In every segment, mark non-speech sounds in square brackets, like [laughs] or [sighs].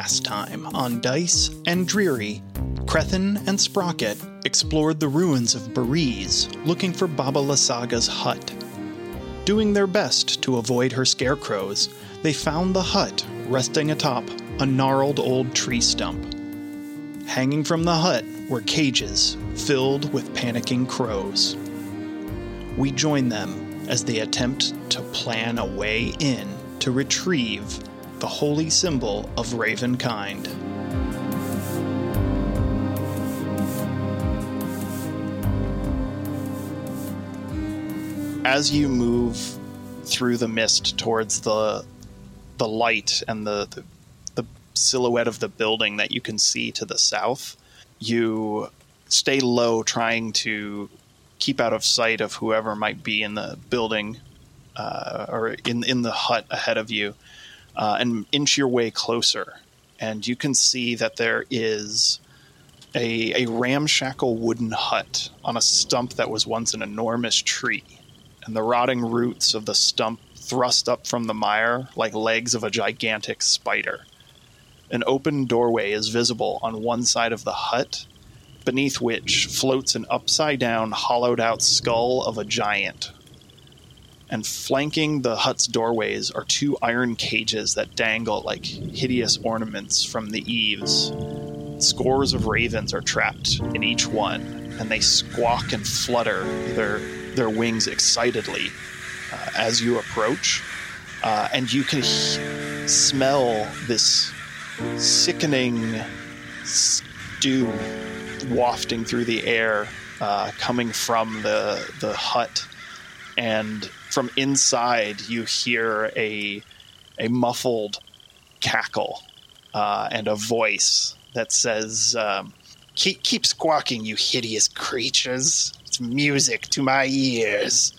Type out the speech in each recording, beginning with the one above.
Last time on Dice and Dreary, Crethin and Sprocket explored the ruins of Berez looking for Baba Lasaga's hut. Doing their best to avoid her scarecrows, they found the hut resting atop a gnarled old tree stump. Hanging from the hut were cages filled with panicking crows. We join them as they attempt to plan a way in to retrieve the holy symbol of Ravenkind. As you move through the mist towards the the light and the, the the silhouette of the building that you can see to the south, you stay low, trying to keep out of sight of whoever might be in the building uh, or in in the hut ahead of you, uh, and inch your way closer. And you can see that there is a, a ramshackle wooden hut on a stump that was once an enormous tree, and the rotting roots of the stump thrust up from the mire like legs of a gigantic spider. An open doorway is visible on one side of the hut, beneath which floats an upside down, hollowed out skull of a giant. And flanking the hut's doorways are two iron cages that dangle like hideous ornaments from the eaves. Scores of ravens are trapped in each one, and they squawk and flutter their, their wings excitedly uh, as you approach. Uh, and you can smell this sickening stew wafting through the air, uh, coming from the the hut, and from inside you hear a a muffled cackle uh, and a voice that says, um, "Keep keep squawking, you hideous creatures! It's music to my ears."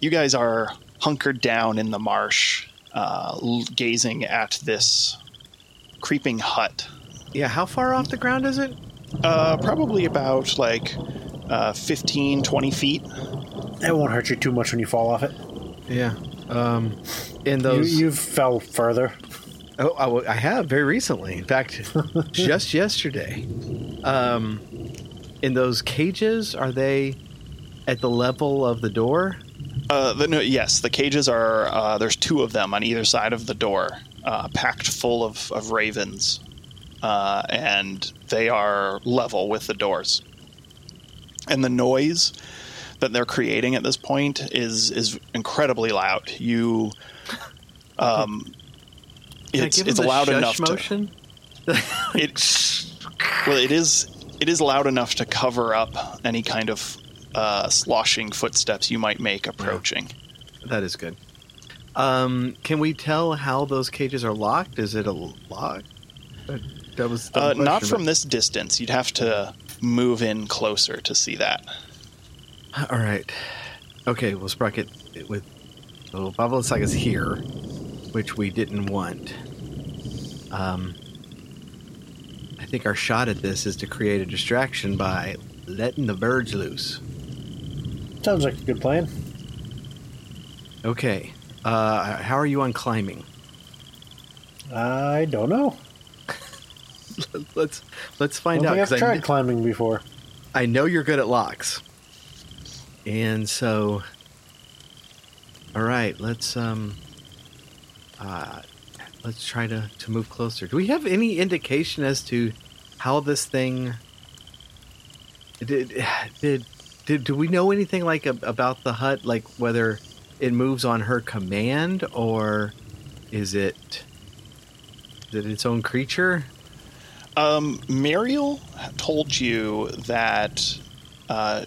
You guys are hunkered down in the marsh, uh, l- gazing at this creeping hut Yeah, how far off the ground is it? uh, probably about like uh, 15, 20 feet. It won't hurt you too much when you fall off it. Yeah. Um, in You, those. you have fell further. Oh, I, w- I have very recently. In fact, [laughs] just yesterday. Um, in those cages, are they at the level of the door? Uh, the, no, yes, the cages are, uh, there's two of them on either side of the door, uh, packed full of, of ravens. Uh, and they are level with the doors. And the noise that they're creating at this point is is incredibly loud. You, um, it's it's loud enough to motion? [laughs] it well it is it is loud enough to cover up any kind of uh, sloshing footsteps you might make approaching That is good. Um, can we tell how those cages are locked? Is it a lock? That was uh, not from this distance you'd have to move in closer to see that All right. Okay. Well, Sprocket with oh, Baba Saga's here, which we didn't want. Um, I think our shot at this is to create a distraction by letting the birds loose. Sounds like a good plan. Okay. Uh, how are you on climbing? I don't know. [laughs] Let's let's find out I've I tried kn- climbing before. I know you're good at locks. And so all right, let's um uh let's try to to move closer. Do we have any indication as to how this thing did did did do we know anything like about the hut like whether it moves on her command or is it is it its own creature? um, Muriel told you that uh,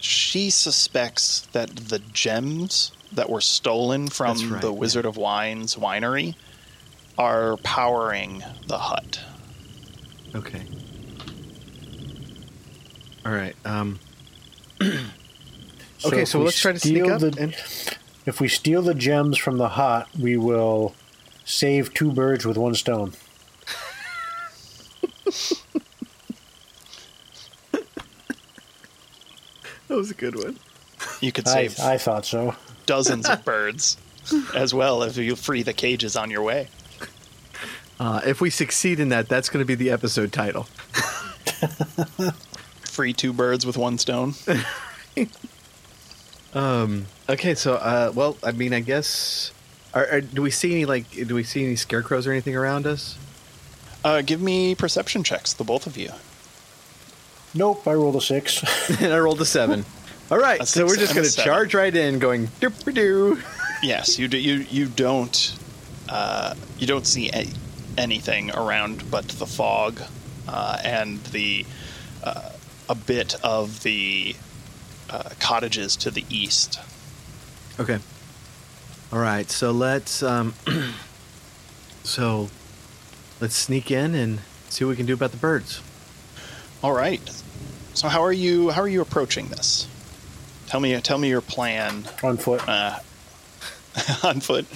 she suspects that the gems that were stolen from right, the yeah. Wizard of Wine's winery are powering the hut. Okay. All right. Um. [clears throat] So okay, so let's try to sneak steal up. the- and, If we steal the gems from the hut, we will save two birds with one stone. [laughs] that was a good one. You could I, save I thought so. dozens of [laughs] birds as well if you free the cages on your way. Uh, if we succeed in that, that's going to be the episode title. [laughs] Free two birds with one stone. [laughs] Um. Okay. So, uh, well, I mean, I guess. Are, are, do we see any like? Do we see any scarecrows or anything around us? Uh, give me perception checks, the both of you. Nope, I rolled a six. [laughs] and I rolled a seven. All right. A So we're just going to charge right in, going doop doo. Yes, you do, you you don't uh, you don't see a- anything around but the fog uh, and the uh, a bit of the uh, cottages to the east. Okay. All right. So let's um. [clears throat] so, let's sneak in and see what we can do about the birds. All right. So how are you how are you approaching this? Tell me tell me your plan on foot. uh, [laughs] on foot.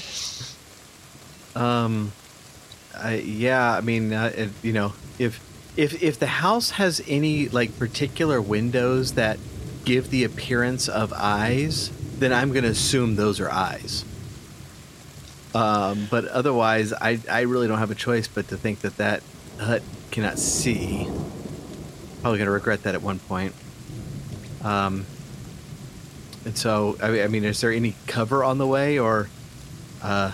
Um, I, yeah, I mean, uh, it, you know, if if if the house has any like particular windows that give the appearance of eyes, then I'm going to assume those are eyes. Um, but otherwise, I I really don't have a choice but to think that that hut cannot see. Probably going to regret that at one point. Um, and so, I mean, I mean, is there any cover on the way, or uh,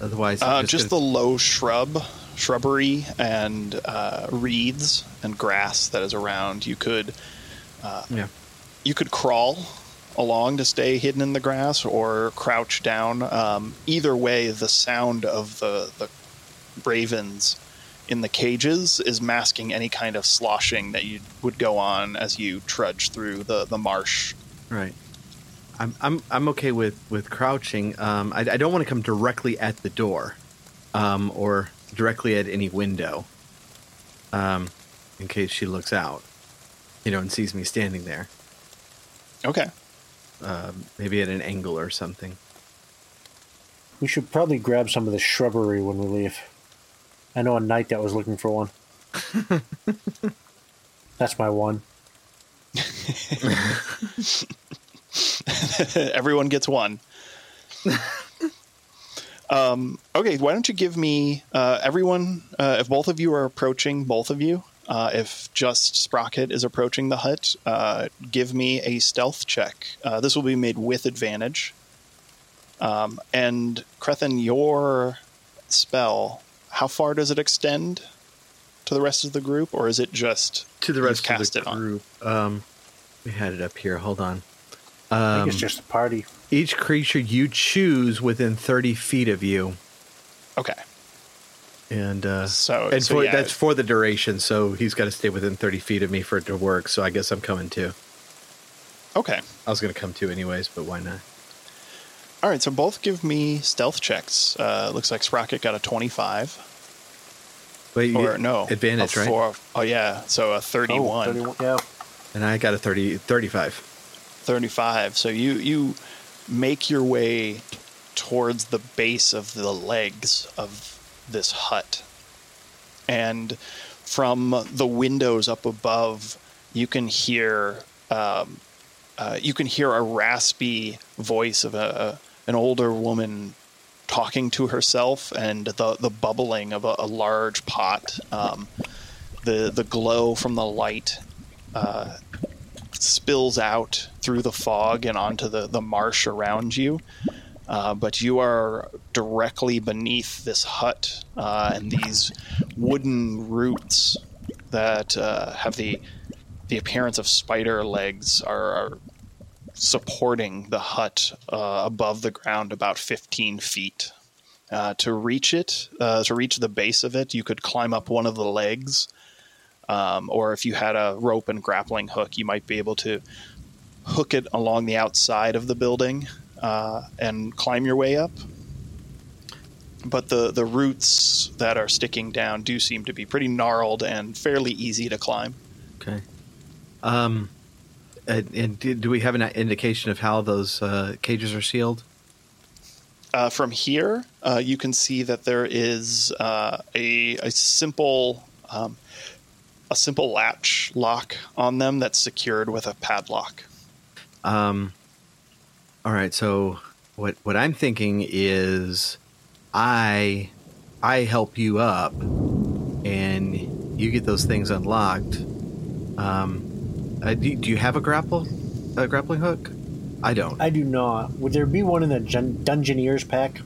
otherwise? Uh, just the gonna- low shrub, shrubbery, and uh, reeds and grass that is around. You could yeah. you could crawl along to stay hidden in the grass or crouch down. Um, either way, the sound of the the ravens in the cages is masking any kind of sloshing that you would go on as you trudge through the, the marsh. Right. I'm I'm I'm okay with with crouching. Um, I, I don't want to come directly at the door, um, or directly at any window. Um, in case she looks out, you know, and sees me standing there. Okay. Um, maybe at an angle or something. We should probably grab some of the shrubbery when we leave. I know a knight that was looking for one. [laughs] That's my one. [laughs] Everyone gets one. [laughs] um, okay, why don't you give me uh, everyone? Uh, if both of you are approaching, both of you. Uh, if just Sprocket is approaching the hut, uh, give me a stealth check. Uh, this will be made with advantage. Um, and Crethin, your spell, how far does it extend to the rest of the group, or is it just To the you've rest of the group. Um, we had it up here. Hold on. I think Um, it's just a party. each creature you choose within thirty feet of you, Okay, and uh, so and so for, yeah, that's for the duration. So he's got to stay within thirty feet of me for it to work. So I guess I'm coming too. okay. I was going to come too anyways, but why not? All right, so both give me stealth checks. Uh, looks like Sprocket got a 25. Wait, Or you- no. advantage, a right? four- Oh, yeah. So a 31. Oh, 31. Yeah. And I got a 30, 35. 35. So you, you make your way towards the base of the legs of this hut. And from the windows up above, you can hear um, uh, you can hear a raspy voice of a an older woman talking to herself, and the the bubbling of a, a large pot. Um, the the glow from the light uh, spills out through the fog and onto the, the marsh around you. Uh, but you are directly beneath this hut uh, and these wooden roots that uh, have the the appearance of spider legs are, are supporting the hut uh, above the ground about 15 feet. Uh, to reach it, uh, to reach the base of it, you could climb up one of the legs, um, or if you had a rope and grappling hook, you might be able to hook it along the outside of the building uh, and climb your way up. But the, the roots that are sticking down do seem to be pretty gnarled and fairly easy to climb. Okay. Um, and, and do do we have an indication of how those uh, cages are sealed? Uh, from here, uh, you can see that there is uh, a, a simple um, a simple latch lock on them that's secured with a padlock. Um, all right. So what what I'm thinking is, I I help you up and you get those things unlocked, um, uh, do, do you have a grapple, a grappling hook? I don't. I do not. Would there be one in the Dun- Dungeoneers pack?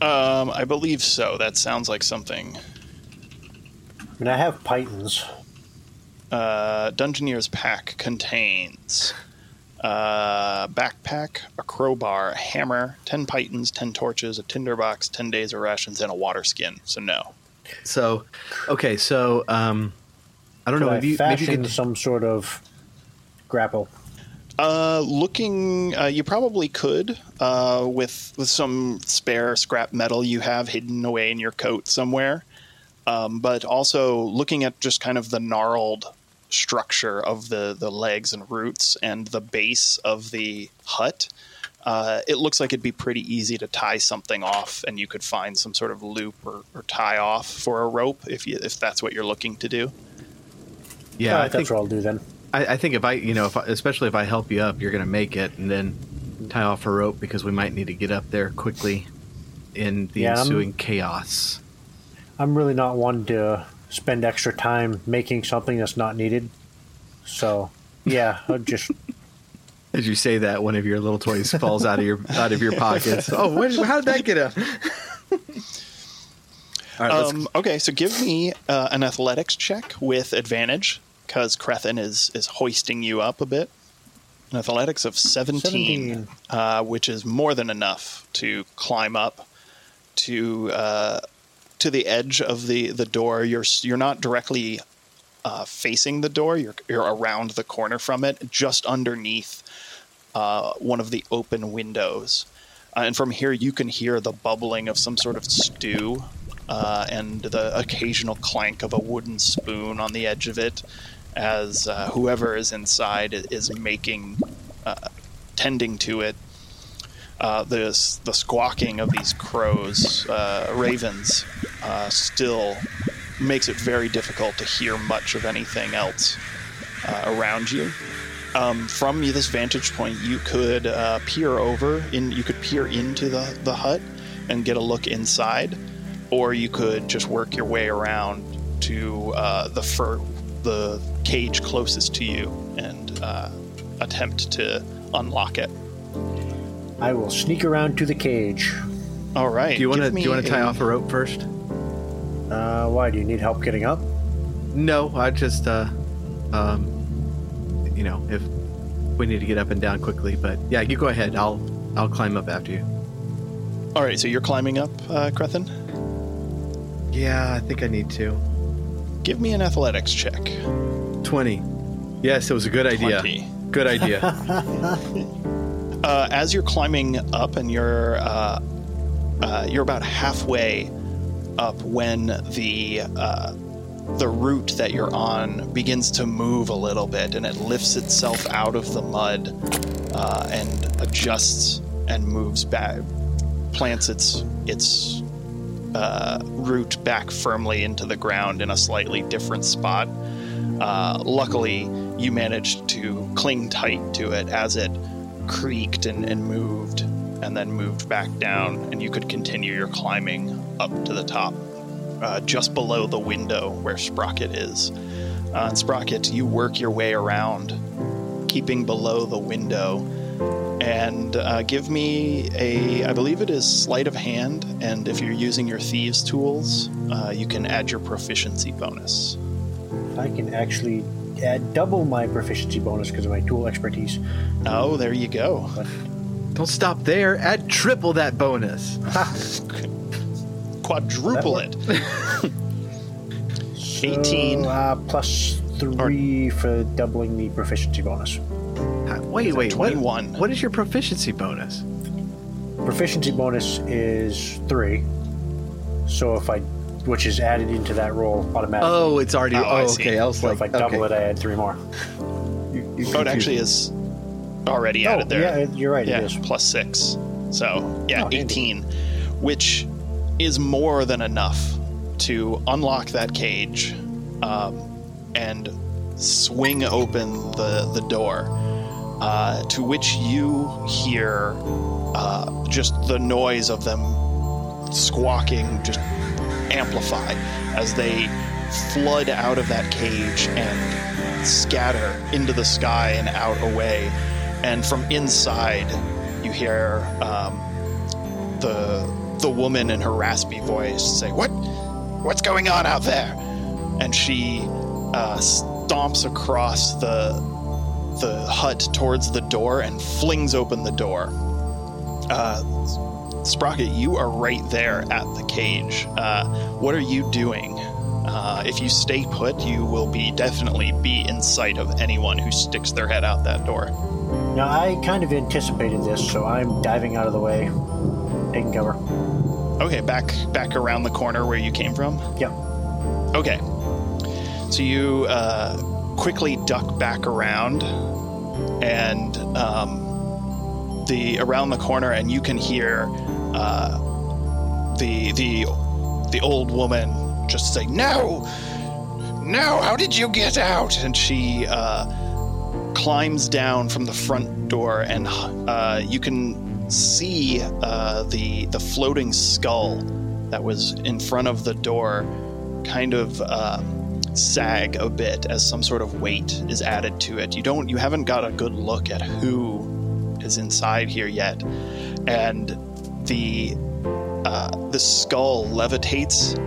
Um, I believe so. That sounds like something. I mean, I have pitons. Uh, Dungeoneer's pack contains uh, backpack, a crowbar, a hammer, 10 pitons, 10 torches, a tinderbox, 10 days of rations, and a water skin. So, no. So, okay, so um, I don't Could know. I Maybe, you- maybe you fashion could, some sort of grapple? Uh, looking, uh, you probably could uh, with with some spare scrap metal you have hidden away in your coat somewhere. Um, but also looking at just kind of the gnarled structure of the the legs and roots and the base of the hut. Uh, it looks like it'd be pretty easy to tie something off, and you could find some sort of loop or, or tie off for a rope if you if that's what you're looking to do. Yeah, All I think that's what I'll do then. I, I think if I, you know, if I, especially if I help you up, you're going to make it, and then tie off a rope because we might need to get up there quickly in the Yeah, I'm- ensuing chaos. I'm really not one to spend extra time making something that's not needed. So, yeah, I'll just [laughs] As you say that, one of your little toys falls out of your out of your pockets. [laughs] Oh, when, how did that get out? [laughs] All right, Um, okay, so give me uh, an athletics check with advantage because Crethin is is hoisting you up a bit. An athletics of 17, 17. Uh, which is more than enough to climb up to uh, to the edge of the, the door. You're you're not directly uh, facing the door. You're you're around the corner from it, just underneath uh, one of the open windows. Uh, and from here, you can hear the bubbling of some sort of stew uh, and the occasional clank of a wooden spoon on the edge of it as uh, whoever is inside is making, uh, tending to it. Uh, the, the squawking of these crows, uh, ravens, uh, still makes it very difficult to hear much of anything else uh, around you um, from this vantage point, you could peer over in. You could peer into the the hut and get a look inside, or you could just work your way around to uh, the fur, the cage closest to you and uh, attempt to unlock it. I will sneak around to the cage. All right. do you want to do you want to tie a- off a rope first? Uh, why do you need help getting up? No, I just, uh, um, you know, if we need to get up and down quickly. But yeah, you go ahead. I'll I'll climb up after you. All right. So you're climbing up, uh, Crethin. Yeah, I think I need to. Give me an athletics check. Twenty. Yes, it was a good idea. 20. Good idea. [laughs] uh, as you're climbing up and you're uh, uh, you're about halfway up when the uh, the root that you're on begins to move a little bit and it lifts itself out of the mud uh, and adjusts and moves back plants its its uh, root back firmly into the ground in a slightly different spot uh, luckily, you managed to cling tight to it as it creaked and, and moved, and then moved back down, and you could continue your climbing up to the top, uh, just below the window where Sprocket is. Uh, and Sprocket, you work your way around, keeping below the window, and uh, give me a, I believe it is sleight of hand, and if you're using your thieves' tools, uh, you can add your proficiency bonus. I can actually add double my proficiency bonus because of my tool expertise. Oh, there you go. Don't stop there. Add triple that bonus. [laughs] Quadruple That it. [laughs] So, 18. Uh, plus three for doubling the proficiency bonus. Wait, wait. What, 21. what is your proficiency bonus? Proficiency bonus is three. So if I, which is added into that roll automatically. Oh, it's already. Oh, Oh, I see. okay. I was so like, if I double okay. it, I add three more. You- you Oh, it confused actually me. is already Oh, added there. yeah, you're right. Yeah, It is. plus six. So, yeah, Oh, handy. 18, which is more than enough to unlock that cage um, and swing open the, the door, uh, to which you hear uh, just the noise of them squawking just amplify as they flood out of that cage and scatter into the sky and out away. And from inside, you hear um, the the woman in her raspy voice say, "What? What's going on out there?" And she uh, stomps across the the hut towards the door and flings open the door. Uh, Sprocket, you are right there at the cage. Uh, what are you doing? Uh, if you stay put, you will be definitely be in sight of anyone who sticks their head out that door. Now, I kind of anticipated this, so I'm diving out of the way, taking cover. Okay, back back around the corner where you came from. Yep. Okay, so you uh, quickly duck back around, and um, the around the corner, and you can hear uh, the the the old woman just say, "No, no! How did you get out?" And she uh, climbs down from the front door, and uh, you can see uh, the the floating skull that was in front of the door, kind of. Uh, sag a bit as some sort of weight is added to it. You don't you haven't got a good look at who is inside here yet. And the uh, the skull levitates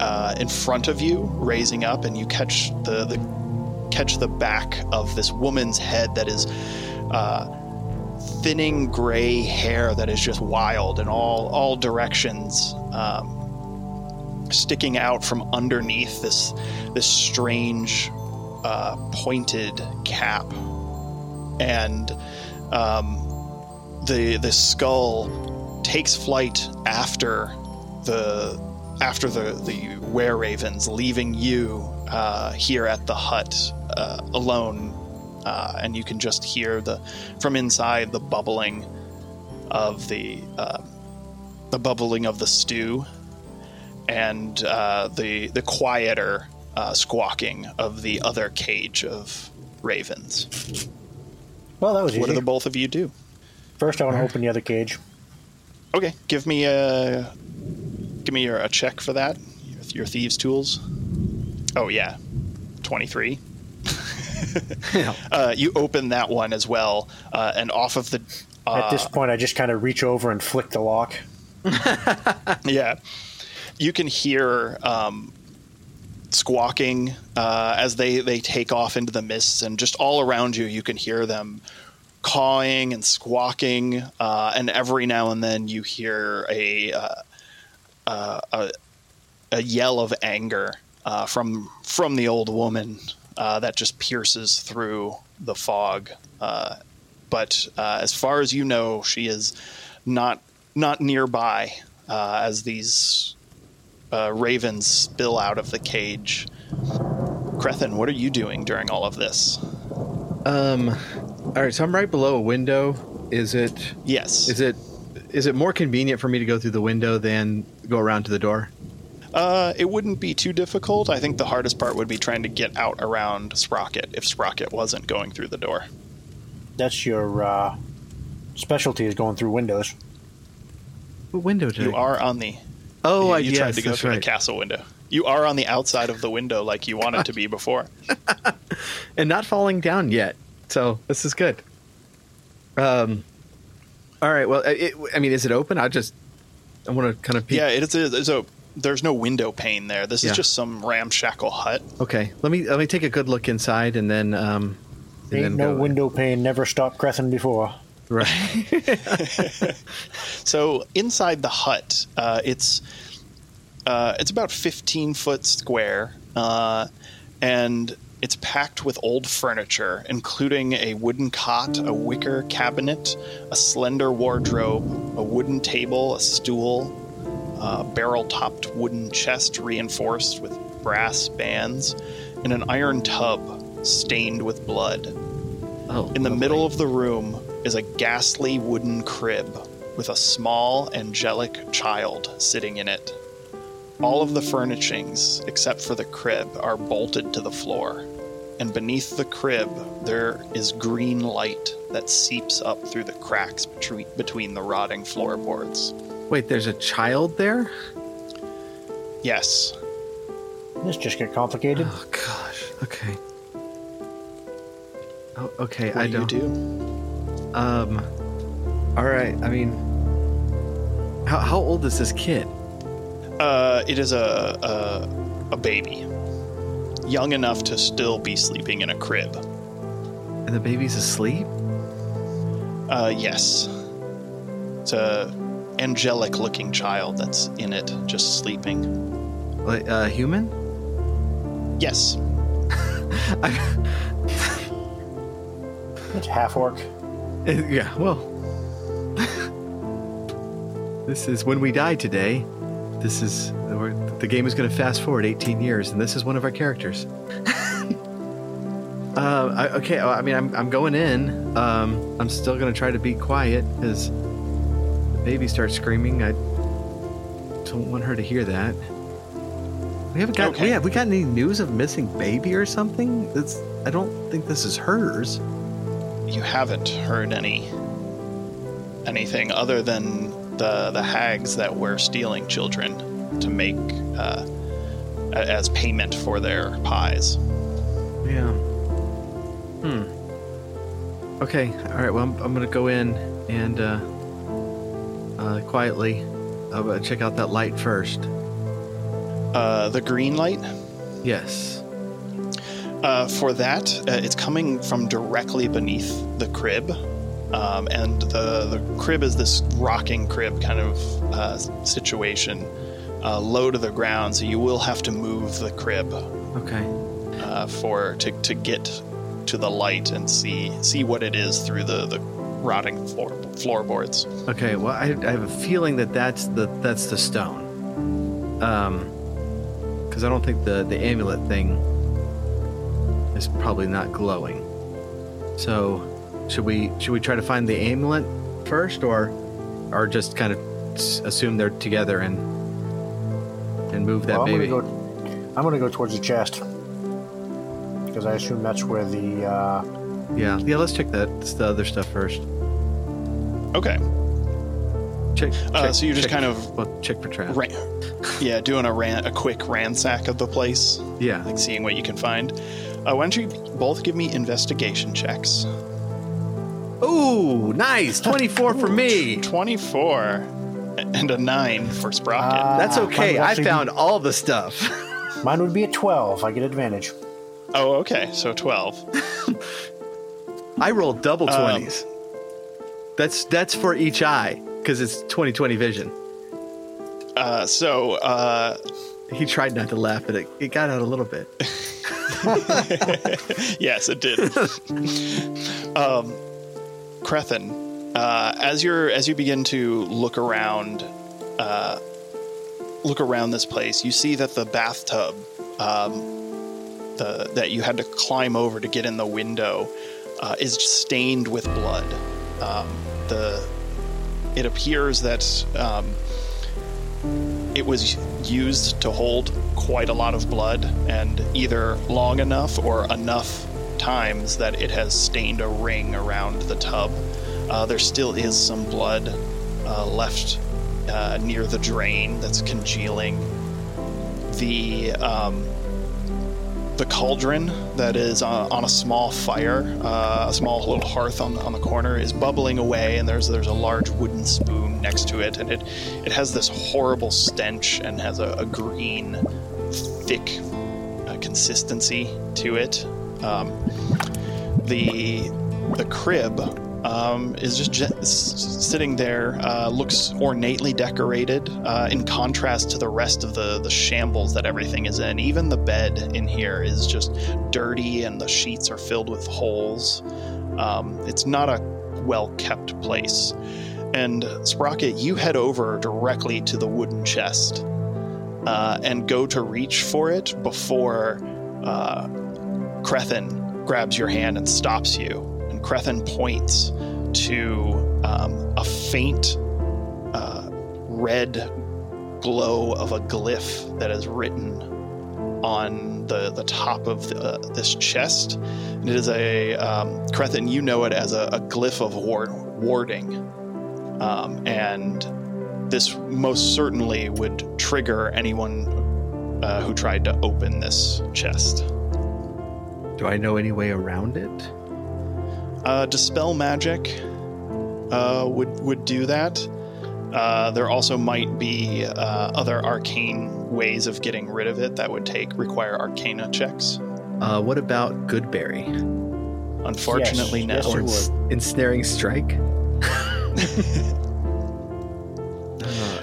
uh, in front of you, raising up, and you catch the, the catch the back of this woman's head that is uh, thinning gray hair that is just wild in all all directions. Um, sticking out from underneath this this strange uh, pointed cap, and um, the the skull takes flight after the after the the were ravens, leaving you uh, here at the hut uh, alone, uh, and you can just hear the from inside the bubbling of the uh, the bubbling of the stew and uh, the the quieter uh, squawking of the other cage of ravens. Well, that was What do the both of you do? First, I want to open the other cage. Okay, give me a give me your, a check for that. Your, your thieves' tools. Oh yeah, twenty three. [laughs] Uh, you open that one as well, uh, and off of the. Uh, At this point, I just kind of reach over and flick the lock. [laughs] Yeah. You can hear um, squawking uh, as they, they take off into the mists, and just all around you, you can hear them cawing and squawking. Uh, and every now and then, you hear a uh, uh, a, a yell of anger uh, from from the old woman uh, that just pierces through the fog. But as far as you know, she is not not nearby as these uh, ravens spill out of the cage. Crethin, what are you doing during all of this? Um. All right. So I'm right below a window. Is it? Yes. Is it? Is it more convenient for me to go through the window than go around to the door? Uh, it wouldn't be too difficult. I think the hardest part would be trying to get out around Sprocket if Sprocket wasn't going through the door. That's your uh, specialty is going through windows. What window did You I- are on the. Oh, you, I you yes, tried to go through right. the castle window. You are on the outside of the window like you wanted to be before. [laughs] and not falling down yet. So this is good. Um. All right. Well, it, I mean, is it open? I just I want to kind of peek. Yeah, it is. A, it's a. There's no window pane there. This Yeah. is just some ramshackle hut. Okay. Let me let me take a good look inside and then um. and Ain't then no go- window pane never stopped Crethin before. Right. [laughs] So inside the hut, uh, it's uh, it's about 15 foot square, uh, and it's packed with old furniture, including a wooden cot, a wicker cabinet, a slender wardrobe, a wooden table, a stool, a barrel-topped wooden chest reinforced with brass bands, and an iron tub stained with blood. oh. In the lovely. middle of the room is a ghastly wooden crib with a small angelic child sitting in it. All of the furnishings, except for the crib, are bolted to the floor, and beneath the crib there is green light that seeps up through the cracks between, between the rotting floorboards. Wait, there's a child there? Yes. This just get complicated. Oh gosh. Okay. Oh, okay. What I do you don't. do? Um. All right. I mean, how how old is this kid? Uh, it is a, a a baby, young enough to still be sleeping in a crib. And the baby's asleep. Uh, yes. It's a angelic-looking child that's in it, just sleeping. Like uh, human? Yes. I, It's half orc. Yeah. Well, this is when we die today. This is we're- the game is going to fast forward 18 years, and this is one of our characters. [laughs] uh, I, okay. I mean, I'm I'm going in. Um, I'm still going to try to be quiet because the baby starts screaming. I don't want her to hear that. We haven't got. Okay. We have we got any news of missing baby or something? That's. I don't think this is hers. You haven't heard any anything other than the the hags that were stealing children to make uh, as payment for their pies. Yeah. Hmm. Okay. All right. Well, I'm, I'm gonna go in and uh, uh, quietly uh, check out that light first. Uh, the green light. Yes. Uh, for that, uh, it's coming from directly beneath the crib. Um, and the, the crib is this rocking crib kind of uh, situation, uh, low to the ground, so you will have to move the crib Okay. uh, for to, to get to the light and see see what it is through the, the rotting floor, floorboards. Okay. Well, I, I have a feeling that that's the that's the stone. Um, because I don't think the the amulet thing is probably not glowing. So, should we should we try to find the amulet first, or or just kind of assume they're together and and move that Well, I'm baby? gonna go. I'm gonna go towards the chest because I assume that's where the. Uh, Yeah, yeah. Let's check that it's the other stuff first. Okay. Check. Uh, so you just check- kind of well, check for traps. Ran- [laughs] yeah, doing a ran- a quick ransack of the place, Yeah. like seeing what you can find. Uh, why don't you both give me investigation checks? Ooh, nice. Twenty-four for me. 24 and a 9 for Sprocket. Ah. That's okay. I actually found all the stuff. [laughs] mine would be a 12. I get advantage. oh, okay. So 12. I rolled double Um, twenties. that's that's for each eye because it's 20/20 vision. Uh, so, uh, He tried not to laugh, but it, it got out a little bit. [laughs] yes, it did. [laughs] um, Crethin, uh, as you're as you begin to look around, uh, look around this place, you see that the bathtub, um, the that you had to climb over to get in the window, uh, is stained with blood. Um, the it appears that um, it was used to hold quite a lot of blood, and either long enough or enough times that it has stained a ring around the tub. Uh, there still is some blood uh, left uh, near the drain that's congealing. The um, the cauldron that is uh, on a small fire, uh, a small little hearth on, on the corner, is bubbling away, and there's there's a large wooden spoon next to it, and it it has this horrible stench and has a, a green, thick uh, consistency to it. Um, the the crib um, is just j- s- sitting there, uh, looks ornately decorated, uh, in contrast to the rest of the, the shambles that everything is in. Even the bed in here is just dirty, and the sheets are filled with holes. Um, it's not a well kept place. And Sprocket, you head over directly to the wooden chest uh, and go to reach for it before uh, Crethin grabs your hand and stops you. And Crethin points to um, a faint uh, red glow of a glyph that is written on the, the top of the, uh, this chest. And it is a, um, Crethin, you know it as a, a glyph of ward, warding. Um, and this most certainly would trigger anyone uh, who tried to open this chest. Do I know any way around it? Uh, dispel magic uh, would would do that. Uh, there also might be uh, other arcane ways of getting rid of it that would take require arcana checks. Uh, what about Goodberry? Unfortunately, Yes, no. yes, it Ens- ensnaring strike? [laughs] Uh,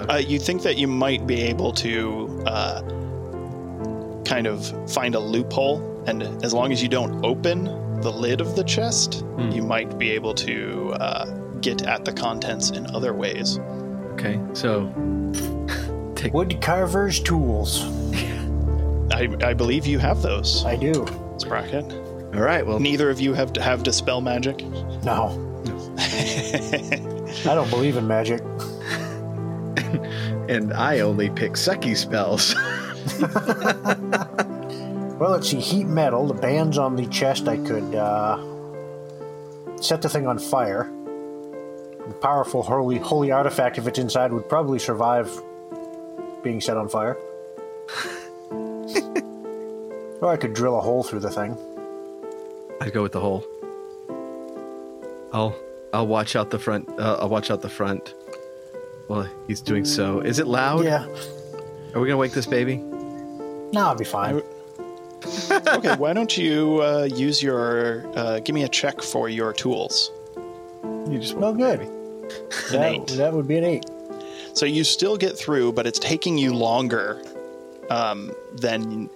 Uh, you think that you might be able to uh, kind of find a loophole, and as long as you don't open the lid of the chest, Hmm. you might be able to uh, get at the contents in other ways. okay, so take Woodcarver's tools. [laughs] I, I believe you have those, I do. Sprocket. all right. Well, Neither of you have to have dispel magic. No. [laughs] I don't believe in magic. and I only pick sucky spells. [laughs] Well, let's see. Heat metal. The bands on the chest. I could uh, set the thing on fire. The powerful holy holy artifact, if it's inside, would probably survive being set on fire. [laughs] or I could drill a hole through the thing. I'd go with the hole. I'll I'll watch out the front. Uh, I'll watch out the front. Well, he's doing so. Is it loud? Yeah. Are we gonna wake this baby? No, I'll be fine. [laughs] okay, why don't you uh, use your uh, give me a check for your tools? You just No good. That, eight. that would be an eight. So you still get through, but it's taking you longer um, than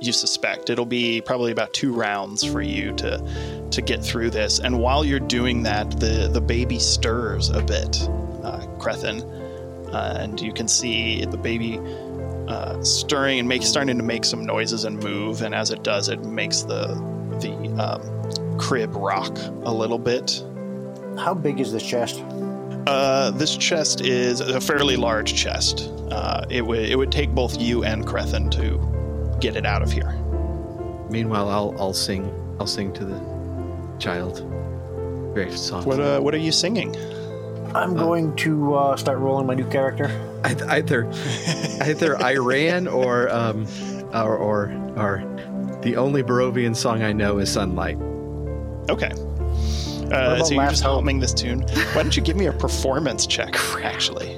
you suspect. It'll be probably about two rounds for you to to get through this. And while you're doing that, the the baby stirs a bit, uh, Crethin, uh, and you can see the baby uh, stirring and make starting to make some noises and move. And as it does, it makes the the um, crib rock a little bit. How big is this chest? Uh, this chest is a fairly large chest. Uh, it would it would take both you and Crethin to get it out of here. Meanwhile, I'll I'll sing. I'll sing to the child. Very soft. What uh, what are you singing? I'm going to uh, start rolling my new character. Either either [laughs] Iran or um or or, or the only Barovian song I know is Sunlight. Okay. Uh, so you're just Hope? humming this tune. Why don't you give me a performance check? [laughs] Actually,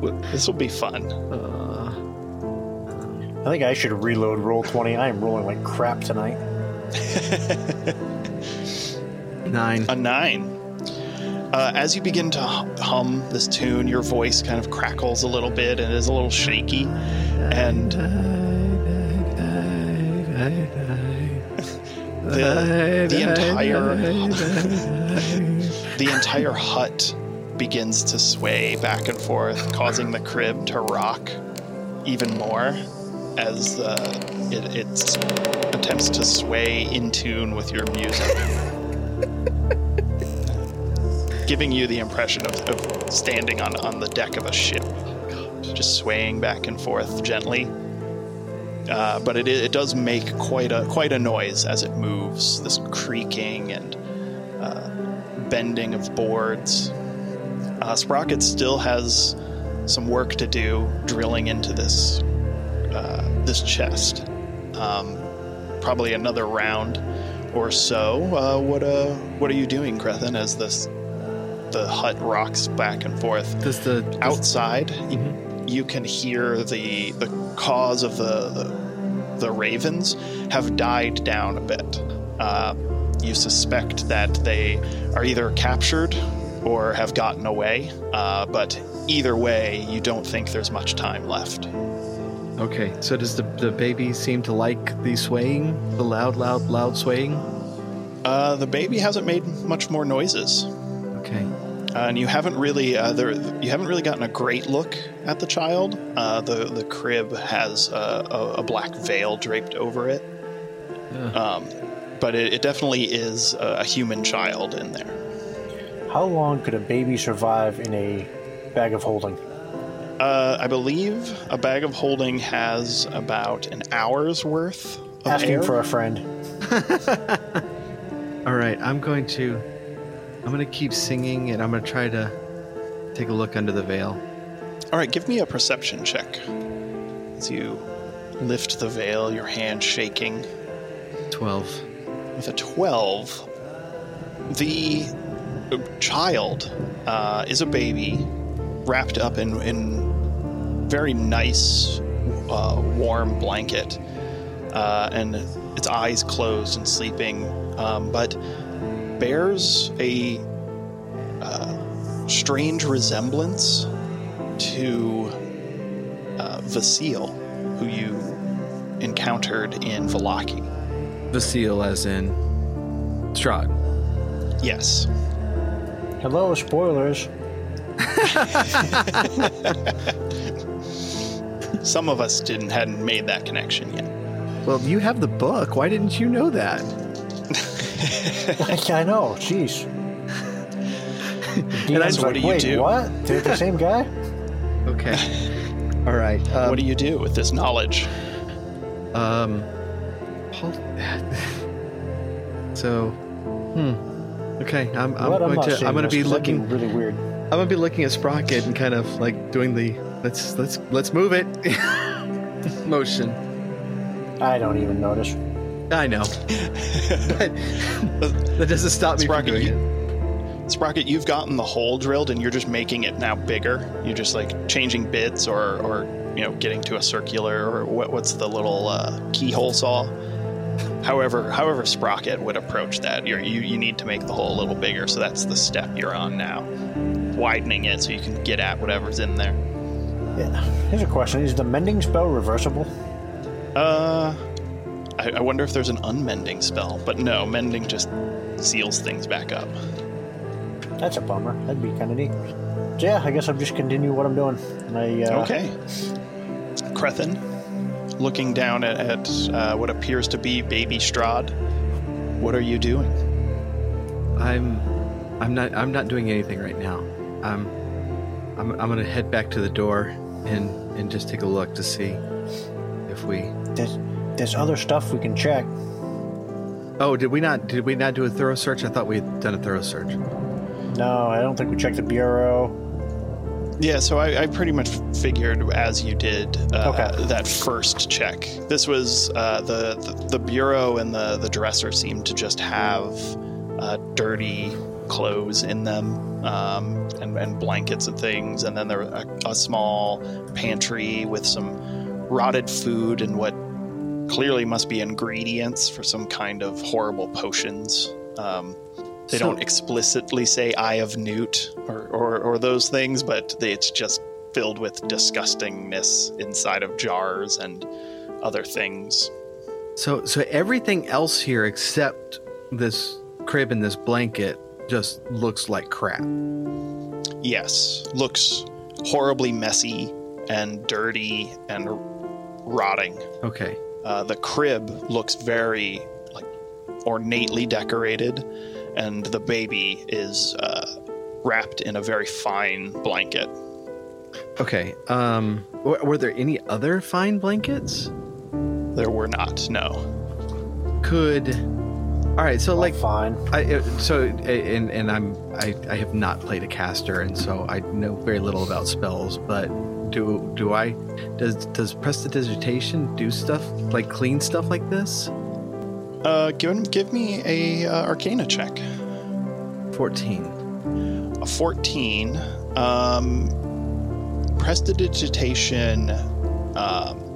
[laughs] this will be fun. Uh, I think I should reload roll 20. I am rolling like crap tonight. [laughs] nine. A nine. Uh, as you begin to hum- hum this tune, your voice kind of crackles a little bit and is a little shaky, and [laughs] the, the entire [laughs] the entire hut begins to sway back and forth, causing the crib to rock even more as uh, it, it attempts to sway in tune with your music, [laughs] giving you the impression of, of standing on, on the deck of a ship, just swaying back and forth gently. Uh, but it, it does make quite a quite a noise as it moves. This creaking and uh, bending of boards. Uh, Sprocket still has some work to do drilling into this uh, this chest. Um, probably another round or so. Uh, what uh, what are you doing, Crethin? As this the hut rocks back and forth Does the does- outside, you can hear the the caws of the the, the ravens have died down a bit. Uh, you suspect that they are either captured or have gotten away, uh, but either way, you don't think there's much time left. Okay, so does the the baby seem to like the swaying, the loud, loud, loud swaying? Uh, the baby hasn't made much more noises. Okay. Uh, and you haven't really uh, there, you haven't really gotten a great look at the child. Uh, the the crib has uh, a, a black veil draped over it, Ugh. um, but it, it definitely is a, a human child in there. How long could a baby survive in a bag of holding? Uh, I believe a bag of holding has about an hour's worth of Asking air. for a friend. [laughs] All right, I'm going to I'm going to keep singing and I'm going to try to take a look under the veil. All right, give me a perception check. As you lift the veil, your hand shaking. 12. With a 12, the child uh, is a baby wrapped up in, in very nice, uh, warm blanket, uh, and its eyes closed and sleeping, um, but bears a uh, strange resemblance to uh, Vasili, who you encountered in Vallaki. Vasili, as in Strahd. Yes. Hello, spoilers. [laughs] Some of us didn't hadn't made that connection yet. Well, you have the book. Why didn't you know that? [laughs] I know. Jeez. [laughs] Dean's what like, do you Wait, do?" what? They're the same guy? [laughs] Okay. All right. Um, what do you do with this knowledge? Um. Hold. so, hmm. Okay, I'm, I'm what? going not to I'm going to this, be 'cause that'd looking really weird. I'm going to be looking at Sprocket and kind of like doing the let's let's let's move it [laughs] motion. I don't even notice. I know, but that doesn't stop me Sprocket, from doing you- it. Sprocket, you've gotten the hole drilled and you're just making it now bigger. You're just like changing bits or, or you know, getting to a circular or what, what's the little uh, keyhole saw. However, however Sprocket would approach that, you're, you you need to make the hole a little bigger. So that's the step you're on now, widening it so you can get at whatever's in there. Yeah. Here's a question: Is the mending spell reversible? Uh, I, I wonder if there's an unmending spell, but no, mending just seals things back up. That's a bummer. That'd be kind of neat. So yeah, I guess I'll just continue what I'm doing. And I uh, Okay. Crethin, looking down at, at uh, what appears to be baby Strahd, what are you doing? I'm I'm not I'm not doing anything right now. I'm I'm I'm going to head back to the door and and just take a look to see if we There's, there's other stuff we can check. Oh, did we not did we not do a thorough search? I thought we had done a thorough search. No, I don't think we checked the bureau. Yeah, so I, I pretty much figured as you did uh, Okay. that first check. This was uh, the, the the bureau and the the dresser seemed to just have uh, dirty clothes in them um, and, and blankets and things, and then there was a, a small pantry with some rotted food and what clearly must be ingredients for some kind of horrible potions. Um, they So- don't explicitly say "eye of newt" or, or, or those things, but they, it's just filled with disgustingness inside of jars and other things. So so everything else here except this crib and this blanket just looks like crap. Yes, looks horribly messy and dirty and rotting. Okay. Uh, the crib looks very like ornately decorated, and the baby is uh, wrapped in a very fine blanket. Okay. Um w- were there any other fine blankets? There were not, no. Could All right, so like fine. I uh, so and and I'm I, I have not played a caster and so I know very little about spells, but do do I does does prestidigitation do stuff like clean stuff like this? Uh, give, give me a uh, Arcana check. 14. A 14. Um, prestidigitation um,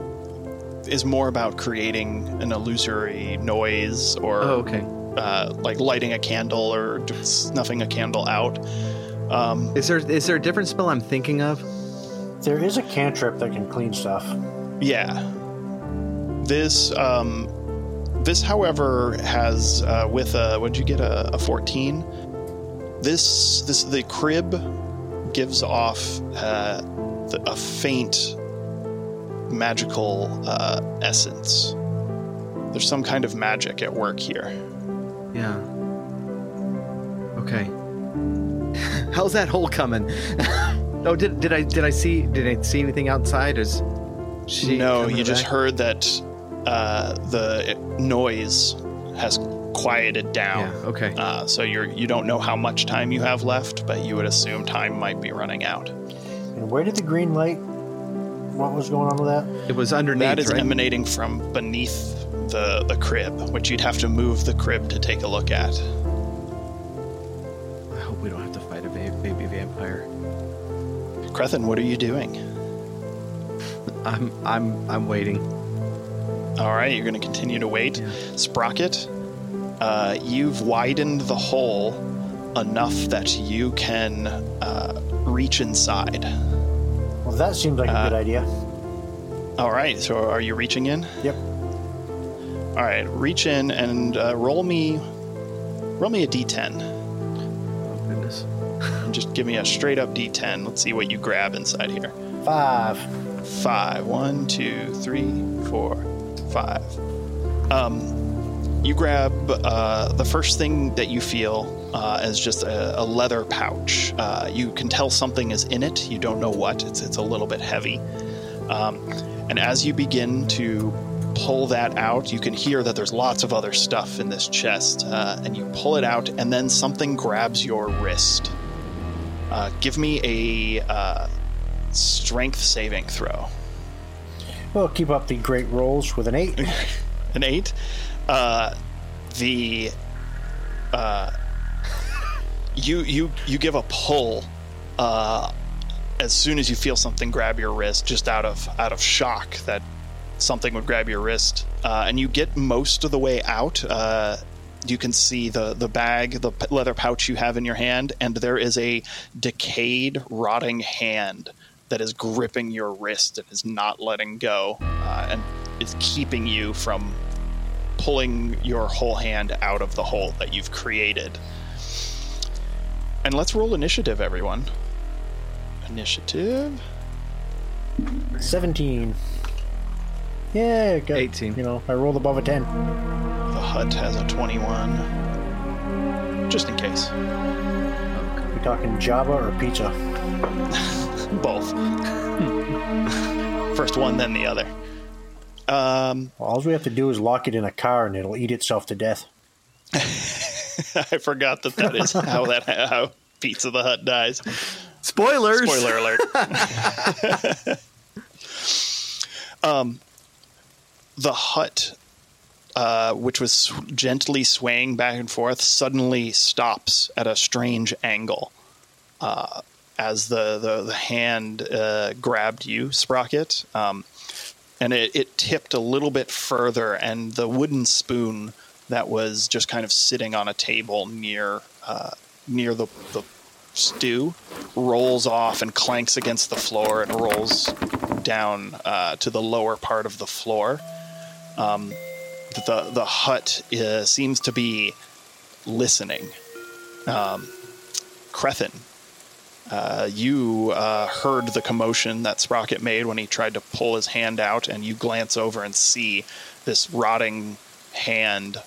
is more about creating an illusory noise or Oh, okay. uh, like lighting a candle or snuffing a candle out. Um, Is there is there a different spell I'm thinking of? There is a cantrip that can clean stuff. yeah. This, um, this, however, has uh, with a what'd you get a, a 14? This, this the crib gives off uh, the, a faint magical uh, essence. There's some kind of magic at work here. Yeah. Okay. [laughs] How's that hole coming? [laughs] oh, did did I did I see did I see anything outside? Is she? no, coming you just back? heard that uh, the noise has quieted down. Yeah. Okay. Uh, so you're you don't know how much time you have left, but you would assume time might be running out. And where did the green light? What was going on with that? it was underneath. That is right? emanating from beneath the the crib, which you'd have to move the crib to take a look at. I hope we don't have to fight a ba- baby vampire. Crethin, what are you doing? I'm I'm I'm waiting. All right, you're going to continue to wait. Yeah. Sprocket, uh, you've widened the hole enough that you can uh, reach inside. Well, that seems like a Uh, good idea. All right, so are you reaching in? Yep. All right, reach in and uh, roll me, roll me a d10. Oh goodness. [laughs] Just give me a straight up d10. Let's see what you grab inside here. Five. Five. One, two, three, four, five. Um, you grab uh, the first thing that you feel uh, as just a, a leather pouch. Uh, you can tell something is in it. You don't know what. It's it's a little bit heavy. Um, and as you begin to pull that out, you can hear that there's lots of other stuff in this chest. Uh, and you pull it out, and then something grabs your wrist. Uh, give me a uh, strength saving throw. Well, keep up the great rolls with an eight. [laughs] An eight. Uh, the uh, you you you give a pull uh, as soon as you feel something grab your wrist, just out of out of shock that something would grab your wrist, uh, and you get most of the way out. Uh, you can see the the bag, the leather pouch you have in your hand, and there is a decayed, rotting hand that is gripping your wrist and is not letting go, uh, and is keeping you from pulling your whole hand out of the hole that you've created. And let's roll initiative, everyone. Initiative. Seventeen. Yeah, got, 18. You know, I rolled above a ten. The hut has a 21. Just in case. We talking Java or pizza? [laughs] Both. [laughs] First one, then the other. Um, Well, all we have to do is lock it in a car, and it'll eat itself to death. [laughs] [laughs] I forgot that that is how that how Pizza the Hut dies. Spoilers. Spoiler alert. [laughs] um, the hut, uh, which was gently swaying back and forth, suddenly stops at a strange angle uh, as the, the, the hand uh, grabbed you, Sprocket. Um, and it, it tipped a little bit further, and the wooden spoon that was just kind of sitting on a table near uh, near the, the stew rolls off and clanks against the floor and rolls down uh, to the lower part of the floor. Um, the the hut uh, seems to be listening. Um, Crethin, uh, you uh, heard the commotion that Sprocket made when he tried to pull his hand out, and you glance over and see this rotting hand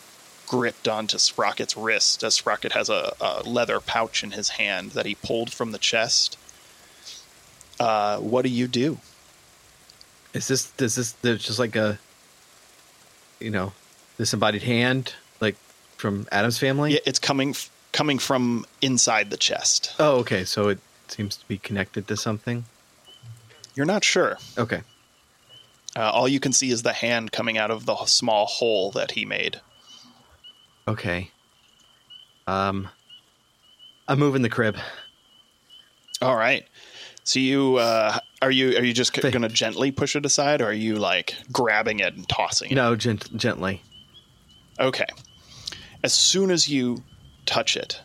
gripped onto Sprocket's wrist as Sprocket has a, a leather pouch in his hand that he pulled from the chest. Uh, what do you do? Is this does this there's just like a you know disembodied hand like from Addams Family? Yeah, it's coming f- coming from inside the chest. Oh, okay. So it seems to be connected to something. You're not sure. Okay. Uh, all you can see is the hand coming out of the small hole that he made. Okay. Um, I'm moving the crib. All right. So you uh, are you are you just Think- going to gently push it aside, or are you like grabbing it and tossing it? No, gent- gently. Okay. As soon as you touch it,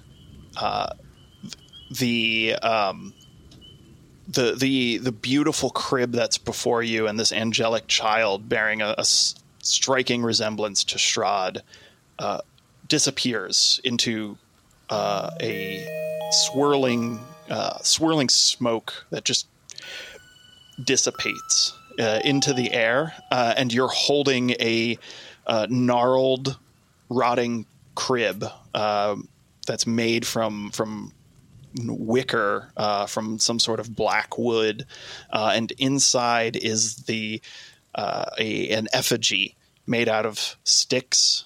uh, the um, the the the beautiful crib that's before you, and this angelic child bearing a, a s- striking resemblance to Strahd, uh, disappears into uh, a swirling uh, swirling smoke that just dissipates uh, into the air, uh, and you're holding a uh, gnarled, rotting crib um that's made from from wicker uh, from some sort of black wood, and inside is the a an effigy made out of sticks